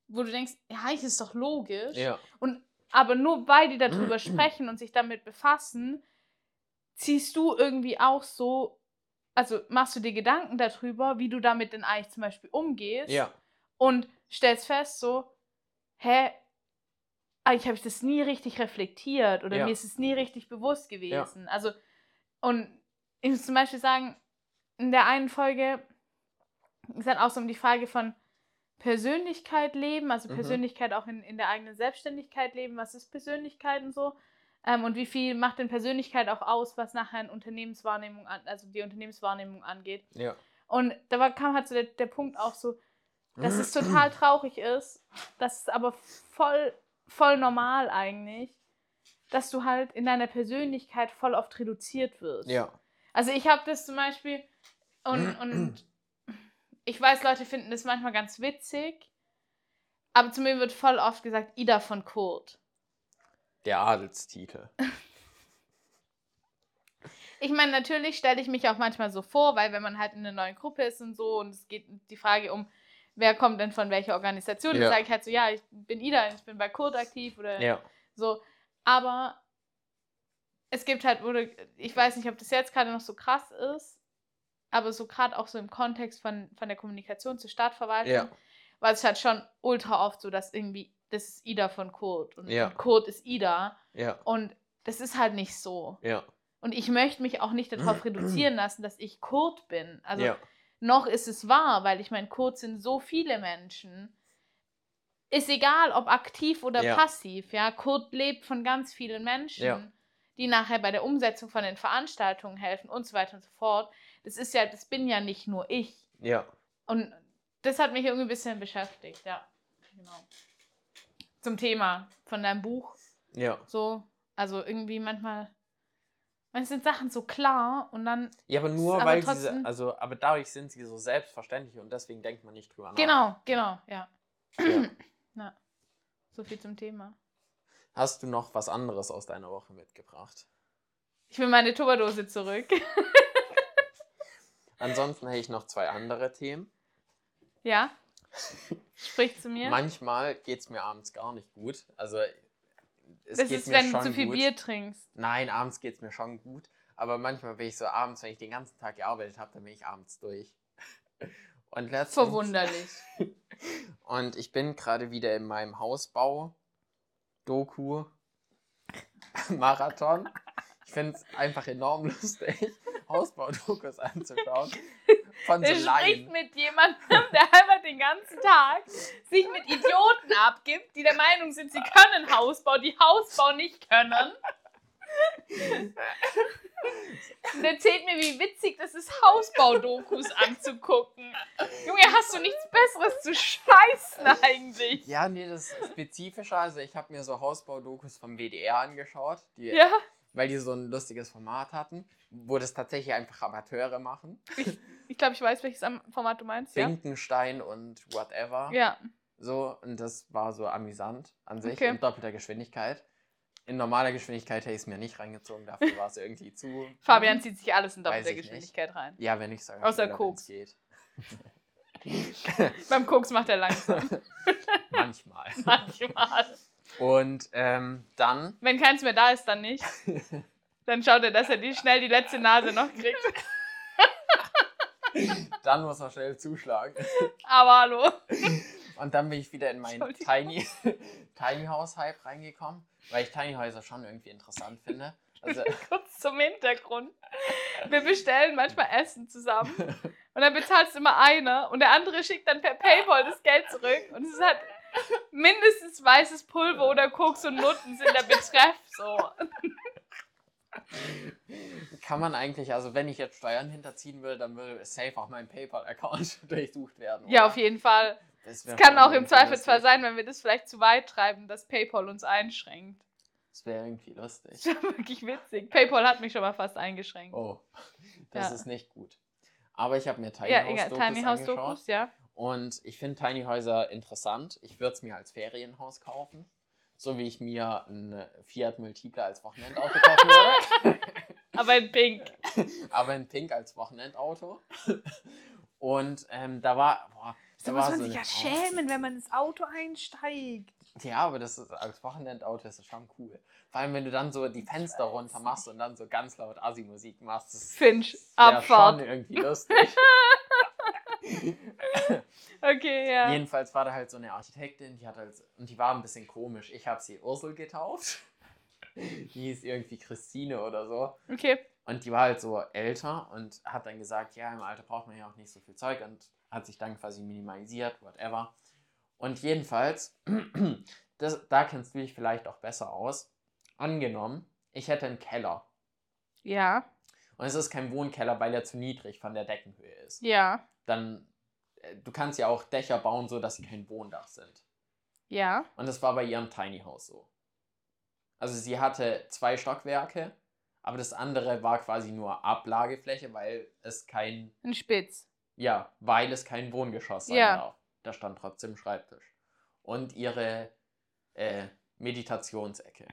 wo du denkst, ja, eigentlich ist doch logisch. Ja. Und aber nur weil die darüber sprechen und sich damit befassen, ziehst du irgendwie auch so, also machst du dir Gedanken darüber, wie du damit denn eigentlich zum Beispiel umgehst Ja. und stellst fest, so, hä, eigentlich habe ich das nie richtig reflektiert oder Ja. mir ist es nie richtig bewusst gewesen. Also, und ich muss zum Beispiel sagen, in der einen Folge ist dann auch so um die Frage von Persönlichkeit leben, also Mhm. Persönlichkeit auch in, in der eigenen Selbstständigkeit leben, was ist Persönlichkeit und so. Ähm, und wie viel macht denn Persönlichkeit auch aus, was nachher eine Unternehmenswahrnehmung an, also die Unternehmenswahrnehmung angeht. Ja. Und da war, kam halt so der, der Punkt auch so, dass es total traurig ist, dass es aber voll, voll normal eigentlich, dass du halt in deiner Persönlichkeit voll oft reduziert wirst. Ja. Also ich habe das zum Beispiel und, und ich weiß, Leute finden das manchmal ganz witzig, aber zu mir wird voll oft gesagt, Ida von Kurt. Der Adelstitel. Ich meine, natürlich stelle ich mich auch manchmal so vor, weil wenn man halt in einer neuen Gruppe ist und so und es geht die Frage um, wer kommt denn von welcher Organisation, Ja. dann sage ich halt so, ja, ich bin Ida, ich bin bei Kurt aktiv oder Ja. so. Aber es gibt halt, oder ich weiß nicht, ob das jetzt gerade noch so krass ist, aber so gerade auch so im Kontext von, von der Kommunikation zur Stadtverwaltung, Ja. war es halt schon ultra oft so, dass irgendwie, das ist Ida von Kurt und, Ja. und Kurt ist Ida Ja. und das ist halt nicht so. Ja. Und ich möchte mich auch nicht darauf reduzieren lassen, dass ich Kurt bin. Also ja. noch ist es wahr, weil ich meine, Kurt sind so viele Menschen. Ist egal, ob aktiv oder Ja. passiv, ja. Kurt lebt von ganz vielen Menschen, Ja. die nachher bei der Umsetzung von den Veranstaltungen helfen und so weiter und so fort. Das ist ja, das bin ja nicht nur ich. Ja. Und das hat mich irgendwie ein bisschen beschäftigt, ja. Genau. Zum Thema von deinem Buch. Ja. So, also irgendwie manchmal, manchmal sind Sachen so klar und dann Ja, aber nur Aber weil sie, trotzdem- also, aber dadurch sind sie so selbstverständlich und deswegen denkt man nicht drüber nach. Genau, genau, ja. Ja. Na, so viel zum Thema. Hast du noch was anderes aus deiner Woche mitgebracht? Ich will meine Tupperdose zurück. Ansonsten hätte ich noch zwei andere Themen. ja? Sprich zu mir. Manchmal geht es mir abends gar nicht gut. Also es das geht ist, mir wenn du schon zu viel gut. Bier trinkst. Nein, abends geht es mir schon gut. Aber manchmal bin ich so abends, wenn ich den ganzen Tag gearbeitet habe, dann bin ich abends durch. Und letztens, Verwunderlich. Und ich bin gerade wieder in meinem Hausbau. Doku. Marathon. Ich finde es einfach enorm lustig, Hausbau-Dokus anzuschauen. Von so Er spricht mit jemandem, der einfach den ganzen Tag sich mit Idioten abgibt, die der Meinung sind, sie können Hausbau, die Hausbau nicht können. Und erzählt mir, wie witzig das ist, Hausbau-Dokus anzugucken. Junge, hast du nichts Besseres zu scheißen eigentlich? Ja, nee, das ist spezifischer. Also ich habe mir so Hausbau-Dokus vom WDR angeschaut, die, Ja, weil die so ein lustiges Format hatten, wo das tatsächlich einfach Amateure machen. ich glaube, ich weiß, welches Format du meinst. Ja. Finkenstein und whatever. Ja, So, und das war so amüsant an sich Okay. in doppelter Geschwindigkeit. In normaler Geschwindigkeit hätte ich es mir nicht reingezogen, dafür war es irgendwie zu. Fabian zieht sich alles in doppelter ich nicht. Geschwindigkeit rein. Ja, wenn ich sage. Außer Koks. wenn's Beim Koks macht er langsam. geht. Manchmal. Manchmal. Und ähm, dann, Wenn keins mehr da ist, dann nicht. Dann schaut er, dass er die schnell die letzte Nase noch kriegt. dann muss er schnell zuschlagen. Aber hallo. Und dann bin ich wieder in meinen Entschuldigung. Tiny, Tiny House Hype reingekommen, weil ich Tiny Häuser schon irgendwie interessant finde. Also, Kurz zum Hintergrund. Wir bestellen manchmal Essen zusammen. Und dann bezahlst immer einer und der andere schickt dann per Paypal das Geld zurück. Und es hat mindestens weißes Pulver oder Koks und Nutten sind der Betreff. So. Kann man eigentlich, also wenn ich jetzt Steuern hinterziehen will, dann würde safe auch mein PayPal-Account durchsucht werden. Ja, oder? auf jeden Fall. Es kann auch im Zweifelsfall sein, wenn wir das vielleicht zu weit treiben, dass PayPal uns einschränkt. Das wäre irgendwie lustig. Das ist wirklich witzig. PayPal hat mich schon mal fast eingeschränkt. Oh, das Ja. ist nicht gut. Aber ich habe mir Tiny ja, House. Dokus Tiny House Dokus, ja. Und ich finde Tiny Häuser interessant. Ich würde es mir als Ferienhaus kaufen, so wie ich mir ein Fiat Multipla als Wochenendauto kaufen würde. Aber in Pink. aber in Pink als Wochenendauto. Und ähm, da war, boah, da Da war muss man so sich ja schämen, wenn man ins Auto einsteigt. Ja, aber das ist als Wochenendauto ist das schon cool. Vor allem, wenn du dann so die Fenster runter machst und dann so ganz laut Assi-Musik machst. Das Finch, Abfahrt. schon irgendwie lustig. Okay, ja. Jedenfalls war da halt so eine Architektin, die hat halt, und die war ein bisschen komisch. Ich habe sie Ursel getauft. Die hieß irgendwie Christine oder so. Okay. Und die war halt so älter und hat dann gesagt, ja, im Alter braucht man ja auch nicht so viel Zeug und hat sich dann quasi minimalisiert, whatever. Und jedenfalls, das, da kennst du dich vielleicht auch besser aus. Angenommen, ich hätte einen Keller. Ja. Und es ist kein Wohnkeller, weil er zu niedrig von der Deckenhöhe ist. Ja. Dann, äh, du kannst ja auch Dächer bauen, so dass sie kein Wohndach sind. Ja. Und das war bei ihrem Tiny House so. Also sie hatte zwei Stockwerke, aber das andere war quasi nur Ablagefläche, weil es kein, Ein Spitz. ja, weil es kein Wohngeschoss sein Ja. darf. Da stand trotzdem Schreibtisch. Und ihre äh, Meditationsecke.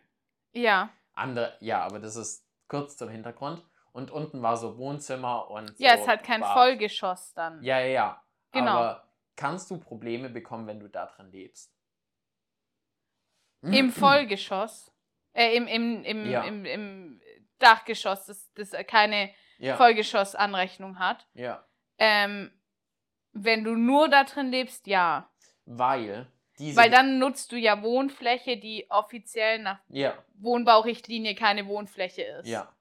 Ja. Andere, ja, aber das ist kurz zum Hintergrund. Und unten war so Wohnzimmer und Ja, so es hat kein Bad. Vollgeschoss dann. Ja, ja, ja. Genau. Aber kannst du Probleme bekommen, wenn du da drin lebst? Im Vollgeschoss. Äh, im, im, im, Ja. im, im Dachgeschoss, das, das keine Ja, Vollgeschossanrechnung hat. ja. Ähm, wenn du nur da drin lebst, ja. Weil diese. Weil dann nutzt du ja Wohnfläche, die offiziell nach Ja, Wohnbaurichtlinie keine Wohnfläche ist. ja.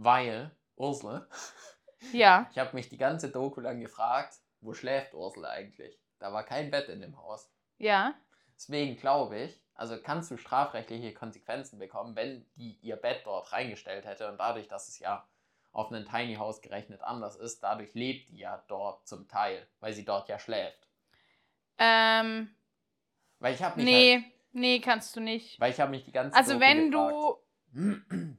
Weil, Ursula, Ja. ich habe mich die ganze Doku lang gefragt, wo schläft Ursula eigentlich? Da war kein Bett in dem Haus. Ja. Deswegen glaube ich, also kannst du strafrechtliche Konsequenzen bekommen, wenn die ihr Bett dort reingestellt hätte und dadurch, dass es ja auf einen Tiny House gerechnet anders ist, dadurch lebt die ja dort zum Teil, weil sie dort ja schläft. Ähm, Weil ich habe mich nee, halt, nee, kannst du nicht. weil ich habe mich die ganze Also Doku wenn gefragt. du,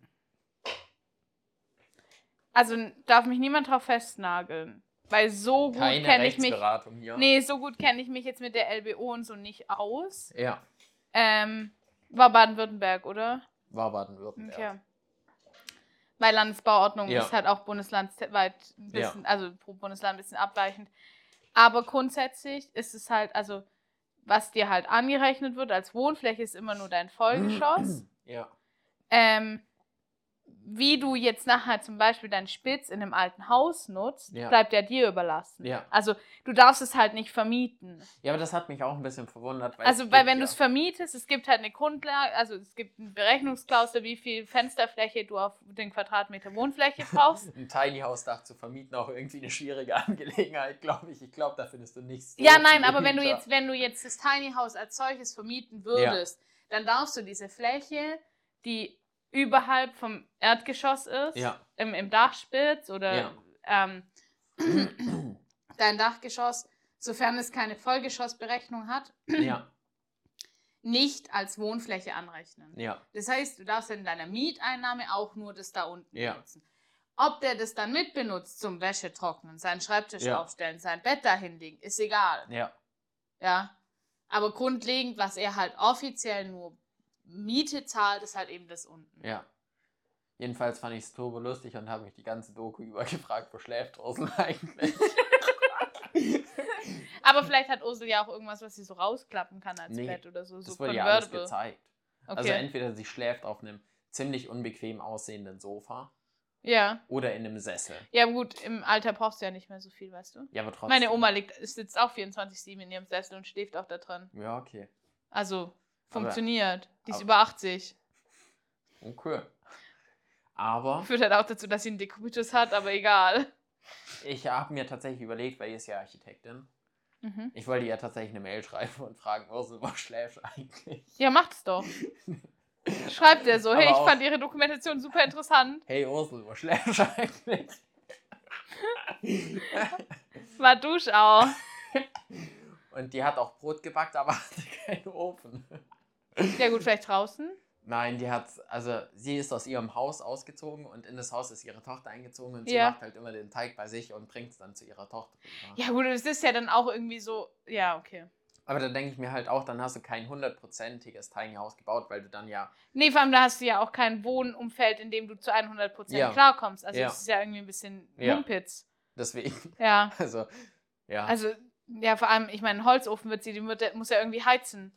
also darf mich niemand drauf festnageln. Weil so gut kenne ich mich. Hier. Nee, so gut kenne ich mich jetzt mit der LBO und so nicht aus. Ja, Ähm, war Baden-Württemberg, oder? war Baden-Württemberg. Okay. Weil Landesbauordnung Ja. ist halt auch bundeslandweit ein bisschen, also pro Bundesland ein bisschen abweichend. Aber grundsätzlich ist es halt, also was dir halt angerechnet wird als Wohnfläche, ist immer nur dein Vollgeschoss. Ja. ähm, wie du jetzt nachher zum Beispiel deinen Spitz in einem alten Haus nutzt, Ja. bleibt ja dir überlassen. Ja. Also du darfst es halt nicht vermieten. ja, aber das hat mich auch ein bisschen verwundert. Weil Also, weil wenn du ja, es vermietest, es gibt halt eine Grundlage, also es gibt eine Berechnungsklausel, wie viel Fensterfläche du auf den Quadratmeter Wohnfläche brauchst. ein Tiny House Dach zu vermieten auch irgendwie eine schwierige Angelegenheit, glaube ich. Ich glaube, da findest du nichts. So ja, nein, viele aber wenn du jetzt, wenn du jetzt das Tiny House als solches vermieten würdest, dann darfst du diese Fläche, die überhalb vom Erdgeschoss ist, Ja. im, im Dachspitz oder Ja. ähm, dein Dachgeschoss, sofern es keine Vollgeschossberechnung hat, ja, nicht als Wohnfläche anrechnen. Das heißt, du darfst in deiner Mieteinnahme auch nur das da unten benutzen. Ob der das dann mitbenutzt zum Wäsche trocknen, seinen Schreibtisch aufstellen, sein Bett dahinlegen, ist egal. ja. Ja. Aber grundlegend, was er halt offiziell nur Miete zahlt, ist halt eben das unten. Ja. Jedenfalls fand ich es turbo lustig und habe mich die ganze Doku über gefragt, wo schläft Ursula eigentlich? Aber vielleicht hat Ursel ja auch irgendwas, was sie so rausklappen kann als Nee, Bett oder so. so Das wurde ja alles gezeigt. Okay. Also entweder sie schläft auf einem ziemlich unbequem aussehenden Sofa ja. oder in einem Sessel. Ja, gut, im Alter brauchst du ja nicht mehr so viel, weißt du? Ja, aber trotzdem. Meine Oma liegt, sitzt auch 24-7 in ihrem Sessel und schläft auch da drin. Ja, okay. Also, funktioniert. Die ist aber- über 80. Okay. Aber Führt halt auch dazu, dass sie einen Dekubitus hat, aber egal. ich habe mir tatsächlich überlegt, weil ihr ist ja Architektin. Mhm. Ich wollte ihr tatsächlich eine Mail schreiben und fragen, Ursula, du eigentlich? Ja, macht's doch. Schreibt er so, hey, Aber ich auch- fand ihre Dokumentation super interessant. Hey Ursel, wo schläfst eigentlich? War Duschau. Und die hat auch Brot gebackt, aber hatte keinen Ofen. Ja gut, vielleicht draußen. Nein, die hat, also sie ist aus ihrem Haus ausgezogen und in das Haus ist ihre Tochter eingezogen und sie Ja. macht halt immer den Teig bei sich und bringt es dann zu ihrer Tochter rüber. Ja gut, es ist ja dann auch irgendwie so, ja, okay. Aber da denke ich mir halt auch, dann hast du kein hundertprozentiges Tiny House gebaut, weil du dann ja, Nee, vor allem da hast du ja auch kein Wohnumfeld, in dem du zu 100% Ja. klarkommst. Also Ja. das ist ja irgendwie ein bisschen Ja. Mumpitz. deswegen, Ja. also, ja. Also, ja, vor allem, ich meine, ein Holzofen wird sie, die wird, muss ja irgendwie heizen.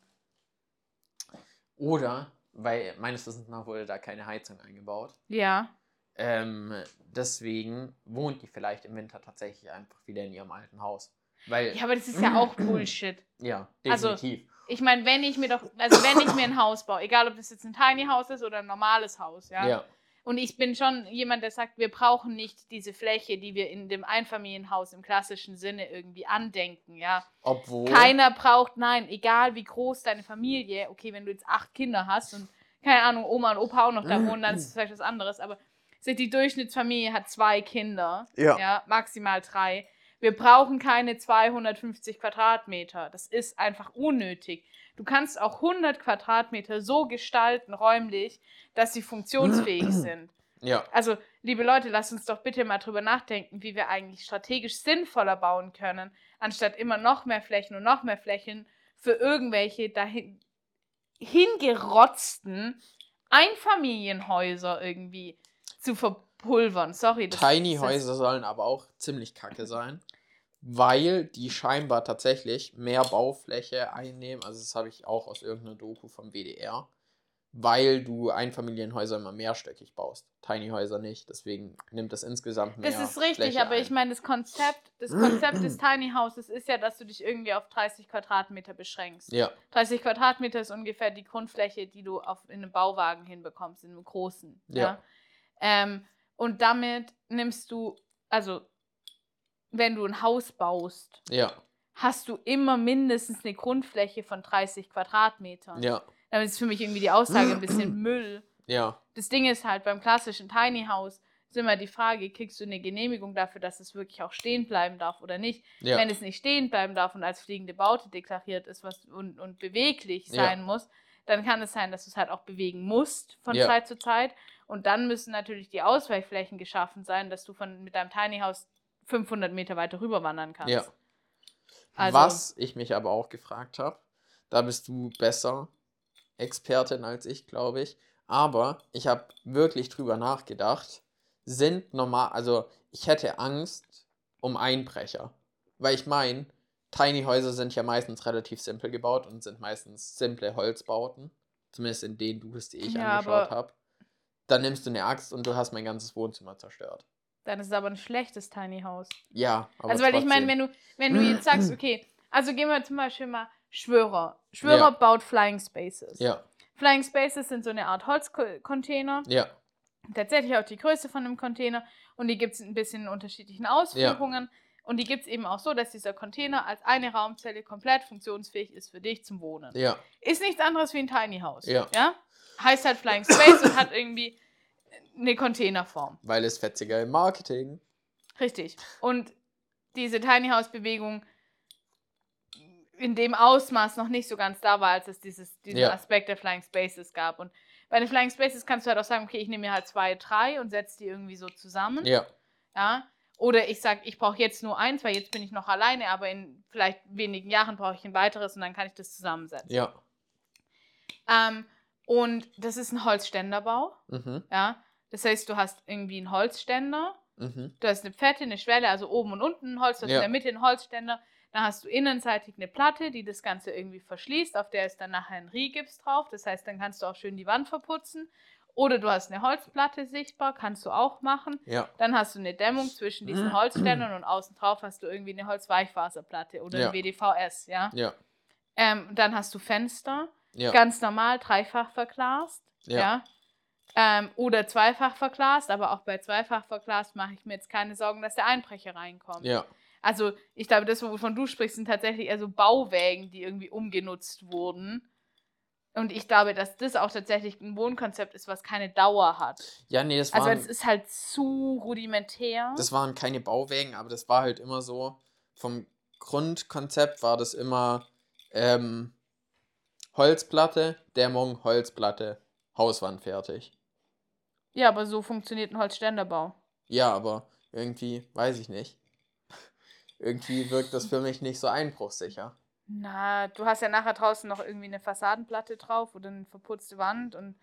Oder, weil meines Wissens nach wurde da keine Heizung eingebaut. Ja. Ähm, deswegen wohnt die vielleicht im Winter tatsächlich einfach wieder in ihrem alten Haus. Weil, Ja, aber das ist ja auch Bullshit. ja, Also, definitiv. Ich meine, wenn ich mir doch, also wenn ich mir ein Haus baue, egal ob das jetzt ein Tiny House ist oder ein normales Haus, ja. ja. Und ich bin schon jemand, der sagt, wir brauchen nicht diese Fläche, die wir in dem Einfamilienhaus im klassischen Sinne irgendwie andenken, ja. Obwohl. Keiner braucht, nein, egal wie groß deine Familie, okay, wenn du jetzt acht Kinder hast und keine Ahnung, Oma und Opa auch noch da wohnen, dann ist es vielleicht was anderes, aber die Durchschnittsfamilie hat zwei Kinder, Ja. ja, maximal drei. Wir brauchen keine 250 Quadratmeter. Das ist einfach unnötig. Du kannst auch 100 Quadratmeter so gestalten, räumlich, dass sie funktionsfähig sind. Ja. Also, liebe Leute, lasst uns doch bitte mal drüber nachdenken, wie wir eigentlich strategisch sinnvoller bauen können, anstatt immer noch mehr Flächen und noch mehr Flächen für irgendwelche dahin hingerotzten Einfamilienhäuser irgendwie zu verpulvern. Sorry, Tiny Häuser sollen aber auch ziemlich kacke sein, weil die scheinbar tatsächlich mehr Baufläche einnehmen. Also, das habe ich auch aus irgendeiner Doku vom WDR. Weil du Einfamilienhäuser immer mehrstöckig baust. Tiny Häuser nicht. Deswegen nimmt das insgesamt mehr. Das ist richtig, Fläche aber ein. ich meine, das Konzept, das Konzept des Tiny Houses ist ja, dass du dich irgendwie auf 30 Quadratmeter beschränkst. Ja, 30 Quadratmeter ist ungefähr die Grundfläche, die du auf, in einem Bauwagen hinbekommst, in einem großen. Ja. Ja. Ähm, und damit nimmst du, also wenn du ein Haus baust, ja, hast du immer mindestens eine Grundfläche von 30 Quadratmetern. ja, Damit ist für mich irgendwie die Aussage ein bisschen Müll. ja, Das Ding ist halt, beim klassischen Tiny House ist immer die Frage, kriegst du eine Genehmigung dafür, dass es wirklich auch stehen bleiben darf oder nicht? ja. Wenn es nicht stehen bleiben darf und als fliegende Baute deklariert ist was, und, und beweglich Ja. sein muss, dann kann es sein, dass du es halt auch bewegen musst von Ja. Zeit zu Zeit. Und dann müssen natürlich die Ausweichflächen geschaffen sein, dass du von, mit deinem Tiny House 500 Meter weiter rüber wandern kannst. Ja. Also, Was ich mich aber auch gefragt habe, da bist du besser Expertin als ich, glaube ich. Aber ich habe wirklich drüber nachgedacht, sind normal, also ich hätte Angst um Einbrecher. Weil ich meine, Tiny Häuser sind ja meistens relativ simpel gebaut und sind meistens simple Holzbauten. Zumindest in denen du die ich Ja, angeschaut habe. Dann nimmst du eine Axt und du hast mein ganzes Wohnzimmer zerstört. Dann ist es aber ein schlechtes Tiny House. Ja, aber also, weil ich meine, wenn trotzdem. du, wenn du jetzt sagst, okay, also gehen wir zum Beispiel mal Schwörer. Schwörer Ja. baut Flying Spaces. Ja, Flying Spaces sind so eine Art Holzcontainer. ja, tatsächlich auch die Größe von einem Container und die gibt es ein bisschen in unterschiedlichen Ausführungen. Und die gibt es eben auch so, dass dieser Container als eine Raumzelle komplett funktionsfähig ist für dich zum Wohnen. ja, Ist nichts anderes wie ein Tiny House. Ja. Heißt halt Flying Space und hat irgendwie eine Containerform. weil es fetziger im Marketing. Richtig. Und diese Tiny House Bewegung in dem Ausmaß noch nicht so ganz da war, als es dieses, diesen Ja. Aspekt der Flying Spaces gab. Und bei den Flying Spaces kannst du halt auch sagen, okay, ich nehme mir halt zwei, drei und setze die irgendwie so zusammen. Ja, Ja. Oder ich sage, ich brauche jetzt nur eins, weil jetzt bin ich noch alleine, aber in vielleicht wenigen Jahren brauche ich ein weiteres und dann kann ich das zusammensetzen. ja. Ähm, und das ist ein Holzständerbau. Mhm. Ja. Das heißt, du hast irgendwie einen Holzständer, Mhm. du hast eine Pfette, eine Schwelle, also oben und unten ein Holz, du hast Ja. in der Mitte einen Holzständer. Dann hast du innenseitig eine Platte, die das Ganze irgendwie verschließt, auf der ist dann nachher ein Riehgips drauf. Das heißt, dann kannst du auch schön die Wand verputzen. Oder du hast eine Holzplatte sichtbar, kannst du auch machen. Ja, Dann hast du eine Dämmung zwischen diesen Holzständern und außen drauf hast du irgendwie eine Holzweichfaserplatte oder Ja. ein WDVS, ja. ja, Ähm, dann hast du Fenster, ja. ganz normal, dreifach verglast, Ja. ja. Ähm, oder zweifach verglast, aber auch bei zweifach verglast mache ich mir jetzt keine Sorgen, dass der Einbrecher reinkommt. Ja, Also ich glaube, das, wovon du sprichst, sind tatsächlich eher so Bauwägen, die irgendwie umgenutzt wurden. Und ich glaube, dass das auch tatsächlich ein Wohnkonzept ist, was keine Dauer hat. Ja, nee, das Also waren, es ist halt zu rudimentär. das waren keine Bauwägen, aber das war halt immer so, vom Grundkonzept war das immer ähm, Holzplatte, Dämmung, Holzplatte, Hauswand fertig. ja, aber so funktioniert ein Holzständerbau. Ja, aber irgendwie, weiß ich nicht. Irgendwie wirkt das für mich nicht so einbruchsicher. Na, du hast ja nachher draußen noch irgendwie eine Fassadenplatte drauf oder eine verputzte Wand und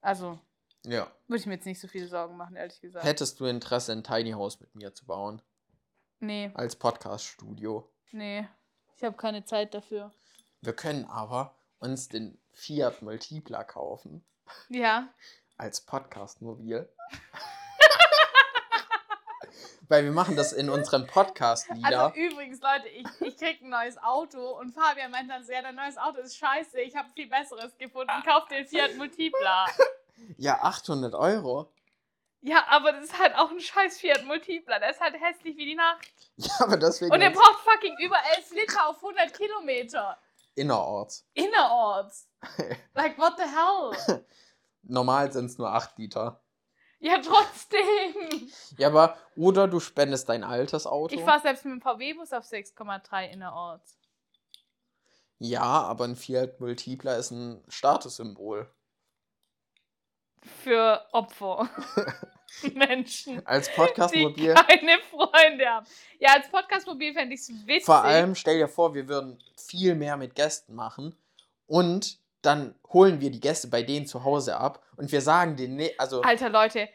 also Ja. würde ich mir jetzt nicht so viele Sorgen machen, ehrlich gesagt. Hättest du Interesse, ein Tiny House mit mir zu bauen? nee, Als Podcast-Studio. nee. Ich habe keine Zeit dafür. Wir können aber uns den Fiat Multipla kaufen. Ja. Als Podcast-Mobil. Weil wir machen das in unserem Podcast wieder. Also übrigens, Leute, ich, ich krieg ein neues Auto und Fabian meint dann so, ja, dein neues Auto ist scheiße, ich habe viel besseres gefunden, kauf den Fiat Multipla. ja, 800 Euro. Ja, aber das ist halt auch ein scheiß Fiat Multipla, der ist halt hässlich wie die Nacht. Ja, aber deswegen Und der braucht fucking über 11 Liter auf 100 Kilometer. Innerorts. Innerorts. Like, what the hell? Normal sind es nur 8 Liter. Ja, trotzdem. Ja, aber, oder du spendest dein altes Auto. Ich fahre selbst mit dem VW-Bus auf 6,3 innerorts. Ja, aber ein Fiat Multipla ist ein Statussymbol. Für Opfer. Menschen. Als Podcast-Mobil. keine Freunde haben. Ja, als Podcast-Mobil fände ich es witzig. Vor allem stell dir vor, wir würden viel mehr mit Gästen machen und dann holen wir die Gäste bei denen zu Hause ab und wir sagen denen, nee, also Alter, Leute,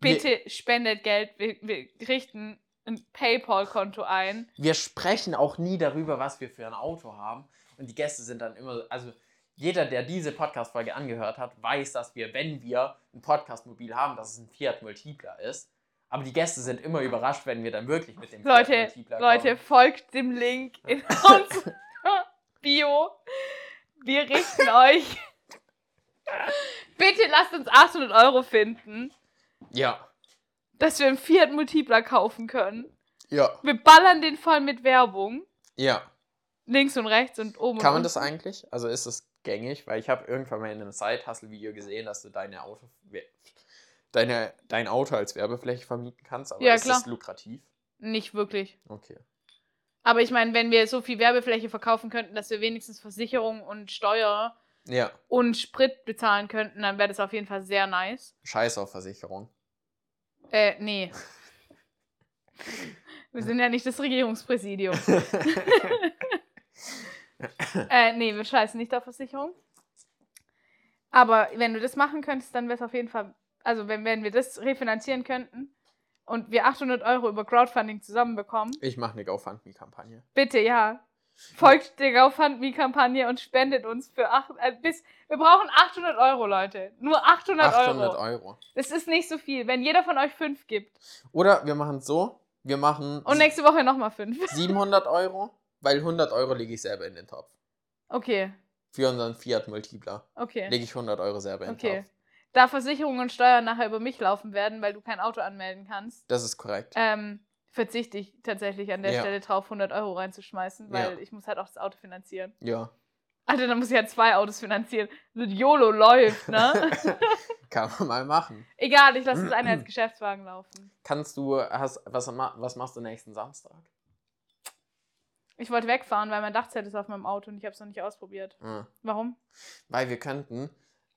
bitte spendet Geld. Wir, wir richten ein PayPal-Konto ein. wir sprechen auch nie darüber, was wir für ein Auto haben und die Gäste sind dann immer, also jeder, der diese Podcast-Folge angehört hat, weiß, dass wir, wenn wir ein Podcast-Mobil haben, dass es ein Fiat Multipla ist. Aber die Gäste sind immer überrascht, wenn wir dann wirklich mit dem Leute, Leute, kommen. folgt dem Link in unserer Bio. Wir richten euch. Bitte lasst uns 800 Euro finden, Ja, dass wir einen Fiat Multipla kaufen können. ja, Wir ballern den voll mit Werbung. ja. Links und rechts und oben Kann und man das unten. eigentlich? Also ist es gängig? Weil ich habe irgendwann mal in einem Side-Hustle-Video gesehen, dass du deine Auto, deine, dein Auto als Werbefläche vermieten kannst, aber Ja, ist klar. das lukrativ? Nicht wirklich. Okay. Aber ich meine, wenn wir so viel Werbefläche verkaufen könnten, dass wir wenigstens Versicherung und Steuer Ja, und Sprit bezahlen könnten, dann wäre das auf jeden Fall sehr nice. scheiß auf Versicherung. Äh, nee. Wir sind ja nicht das Regierungspräsidium. äh, nee, wir scheißen nicht auf Versicherung. Aber wenn du das machen könntest, dann wäre es auf jeden Fall, also wenn, wenn wir das refinanzieren könnten und wir 800 Euro über Crowdfunding zusammenbekommen, Ich mache eine GoFundMe-Kampagne. bitte ja, folgt der GoFundMe-Kampagne und spendet uns für acht, äh, bis, wir brauchen 800 Euro, Leute. Nur 800, 800 Euro. Euro. Das ist nicht so viel. Wenn jeder von euch fünf gibt Oder wir machen es so, wir machen und nächste Woche nochmal fünf. 700 Euro, weil 100 Euro lege ich selber in den Topf. Okay, Für unseren Fiat Multipla okay. lege ich 100 Euro selber in den Okay. Topf. Da Versicherungen und Steuern nachher über mich laufen werden, weil du kein Auto anmelden kannst, Das ist korrekt. ähm, verzichte ich tatsächlich an der Ja. Stelle drauf, 100 Euro reinzuschmeißen, weil Ja. ich muss halt auch das Auto finanzieren. Ja. Alter, dann muss ich halt zwei Autos finanzieren. So YOLO läuft, ne? Kann man mal machen. Egal, ich lasse das eine als Geschäftswagen laufen. Kannst du, hast, was, was machst du nächsten Samstag? Ich wollte wegfahren, weil mein Dachzelt ist auf meinem Auto und ich habe es noch nicht ausprobiert. Hm. Warum? Weil wir könnten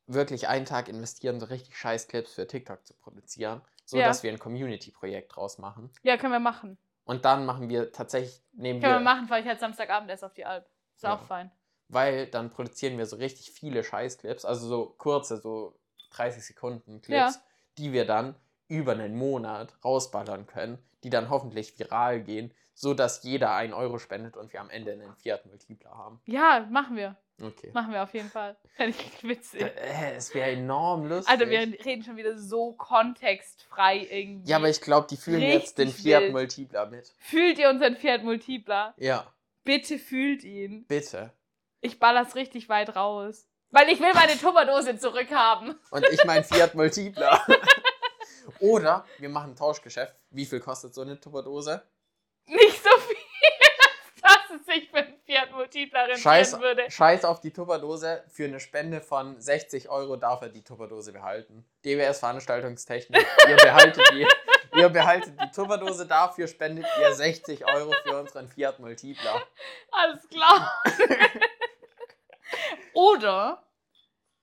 wirklich einen Tag investieren, so richtig scheiß Clips für TikTok zu produzieren, so Ja. dass wir ein Community-Projekt draus machen. Ja, können wir machen. Und dann machen wir tatsächlich, nehmen Können wir wir, machen, fahre ich halt Samstagabend erst auf die Alp. Ist Ja. auch fein. weil dann produzieren wir so richtig viele Scheiß-Clips, also so kurze, so 30 Sekunden Clips, Ja. die wir dann über einen Monat rausballern können, die dann hoffentlich viral gehen, so dass jeder einen Euro spendet und wir am Ende einen Fiat Multipler haben. Ja, machen wir. Okay. Machen wir auf jeden Fall. Fände ich witzig. Äh, es wäre enorm lustig. Alter, wir reden schon wieder so kontextfrei irgendwie. ja, aber ich glaube, die fühlen jetzt den Richtig Fiat wild. Multipler mit. Fühlt ihr unseren Fiat Multipla? Ja, Bitte fühlt ihn. bitte. Ich baller's richtig weit raus. Weil ich will meine Tupperdose zurückhaben. Und ich mein Fiat Multipler. Oder wir machen ein Tauschgeschäft. Wie viel kostet so eine Tupperdose? Nicht so viel, dass es sich für einen Fiat Multipler Scheiß, rentieren würde. Scheiß auf die Tupperdose. Für eine Spende von 60 Euro darf er die Tupperdose behalten. DWS Veranstaltungstechnik. Ihr behaltet die, ihr behaltet die Tupperdose. Dafür spendet ihr 60 Euro für unseren Fiat Multipler. Alles klar. Oder,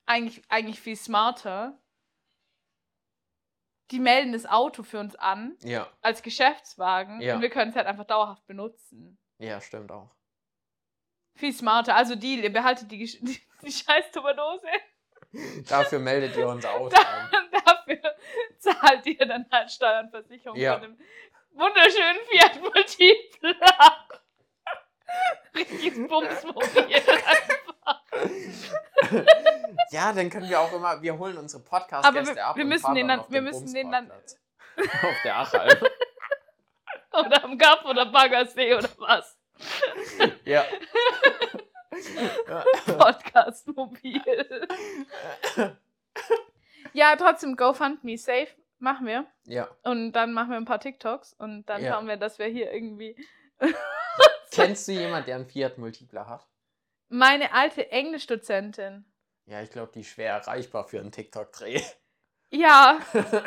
eigentlich, eigentlich viel smarter, die melden das Auto für uns an Ja, als Geschäftswagen Ja. und wir können es halt einfach dauerhaft benutzen. ja, stimmt auch. Viel smarter. Also Deal, ihr behaltet die, die, die scheiß Tupperdose. Dafür meldet ihr unser Auto an. Dafür zahlt ihr dann halt Steuer und Versicherung Ja. von dem wunderschönen Fiat Multipla. Richtiges Bumsmobil. Ja, dann können wir auch immer, wir holen unsere Podcast-Gäste wir- ab wir und müssen den dann wir müssen den dann- auf der Achalm. Oder am Gap oder Baggersee oder was. ja. Podcast-Mobil. ja, trotzdem, GoFundMe safe machen wir. ja. Und dann machen wir ein paar TikToks und dann Ja. schauen wir, dass wir hier irgendwie. Kennst du jemanden, der einen Fiat Multipler hat? Meine alte Englischdozentin. Ja, ich glaube, die ist schwer erreichbar für einen TikTok-Dreh. Ja,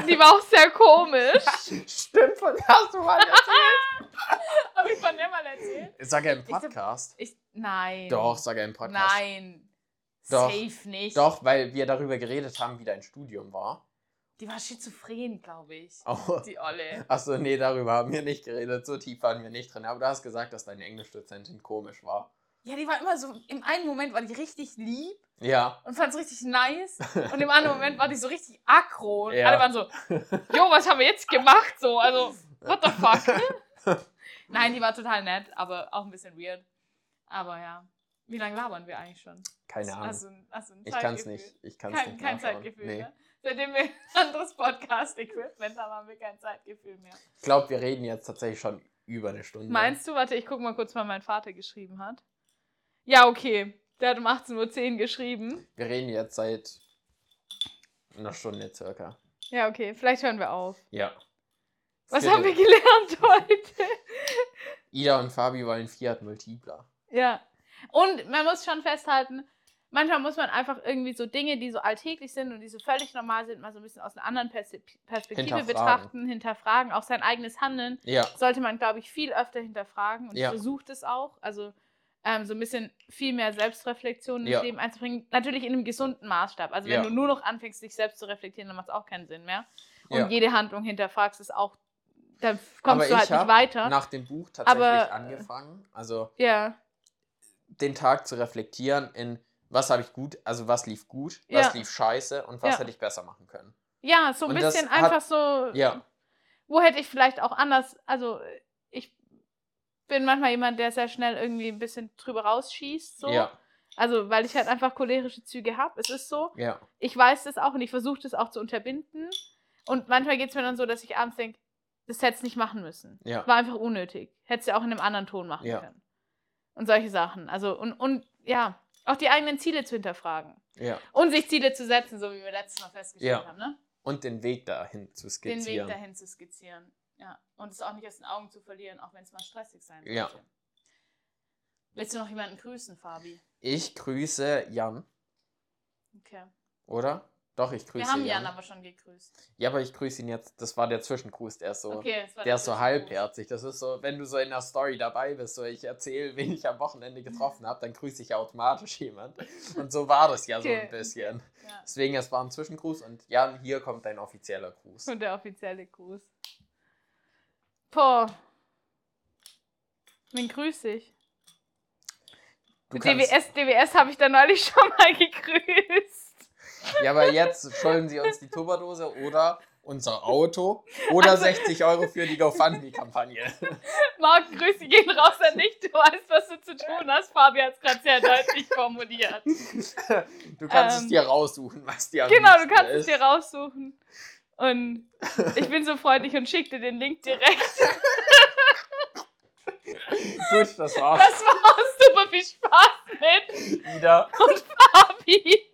die war auch sehr komisch. Stimmt, von der hast du mal erzählt. Habe ich von der mal erzählt? Sag er im Podcast. Ich, nein. Doch, sag er im Podcast. Nein. Doch. Safe nicht. Doch, weil wir darüber geredet haben, wie dein Studium war. Die war schizophren, glaube ich. Oh. Die Olle. Achso, nee, darüber haben wir nicht geredet. So tief waren wir nicht drin. Aber du hast gesagt, dass deine Englischdozentin komisch war. Ja, die war immer so, im einen Moment war die richtig lieb Ja. und fand es richtig nice. Und im anderen Moment war die so richtig aggro. Und Ja. alle waren so, jo, was haben wir jetzt gemacht? So, also, what the fuck? Nein, die war total nett, aber auch ein bisschen weird. Aber ja. Wie lange labern wir eigentlich schon? Keine Ahnung. Also, also ein ich kann es nicht. Ich kann's Kein, nicht kein nachschauen. Zeitgefühl, Nee. ne? Seitdem wir ein anderes Podcast-Equipment haben, haben wir kein Zeitgefühl mehr. Ich glaube, wir reden jetzt tatsächlich schon über eine Stunde. Meinst du, warte, ich guck mal kurz, wann mein Vater geschrieben hat. Ja, okay. Der hat um 18.10 Uhr geschrieben. Wir reden jetzt seit einer Stunde circa. Ja, okay. Vielleicht hören wir auf. Ja. Was haben wir gelernt heute? Ida und Fabi wollen Fiat Multipler. ja. Und man muss schon festhalten, manchmal muss man einfach irgendwie so Dinge, die so alltäglich sind und die so völlig normal sind, mal so ein bisschen aus einer anderen Perspektive Hinterfragen. betrachten, hinterfragen. Auch sein eigenes Handeln Ja. sollte man, glaube ich, viel öfter hinterfragen. Und Ja. ich versuche es auch. Also ähm, so ein bisschen viel mehr Selbstreflexion ins Ja. Leben einzubringen. Natürlich in einem gesunden Maßstab. Also wenn Ja. du nur noch anfängst, dich selbst zu reflektieren, dann macht es auch keinen Sinn mehr. Und Ja. jede Handlung hinterfragst, ist auch, dann Aber kommst du halt ich nicht weiter. Nach dem Buch tatsächlich Aber- angefangen. Also ja, den Tag zu reflektieren in was habe ich gut, also was lief gut, was lief scheiße und was hätte ich besser machen können. ja, so ein Und bisschen hat- einfach so, Ja. wo hätte ich vielleicht auch anders, also ich bin manchmal jemand, der sehr schnell irgendwie ein bisschen drüber rausschießt. So. Ja. Also, weil ich halt einfach cholerische Züge habe. Es ist so. Ja. ich weiß das auch und ich versuche das auch zu unterbinden. Und manchmal geht es mir dann so, dass ich abends denke, das hätte es nicht machen müssen. Ja. War einfach unnötig. Hätte es ja auch in einem anderen Ton machen Ja. können. Und solche Sachen. Also, und, und ja, auch die eigenen Ziele zu hinterfragen. Ja. Und sich Ziele zu setzen, so wie wir letztes Mal festgestellt haben, ne? Und den Weg dahin zu Den skizzieren. Weg dahin zu skizzieren. Ja. Und es auch nicht aus den Augen zu verlieren, auch wenn es mal stressig sein Ja. sollte. Willst du noch jemanden grüßen, Fabi? Ich grüße Jan, Okay. oder? Doch, ich grüße Wir haben Jan. Jan aber schon gegrüßt. Ja, aber ich grüße ihn jetzt. Das war der Zwischengruß, der ist so. Okay, Der ist so halbherzig. Das ist so, wenn du so in der Story dabei bist, so ich erzähle, wen ich am Wochenende getroffen habe, dann grüße ich automatisch jemand. Und so war das ja so Okay. ein bisschen. Ja. Deswegen, es war ein Zwischengruß und Jan, hier kommt dein offizieller Gruß. Und der offizielle Gruß. Boah. Wen grüße ich? DWS, DWS habe ich da neulich schon mal gegrüßt. ja, aber jetzt schulden sie uns die Tupperdose oder unser Auto oder Also- 60 Euro für die GoFundMe-Kampagne. Marc, Grüße gehen raus an dich. Du weißt, was du zu tun hast. Fabi hat es gerade sehr deutlich formuliert. Du kannst es Ähm, dir raussuchen, was dir Genau, du kannst es ist. dir raussuchen. Und ich bin so freundlich und schick dir den Link direkt. Gut, das war's Das war's. Super viel Spaß mit wieder. Fabi.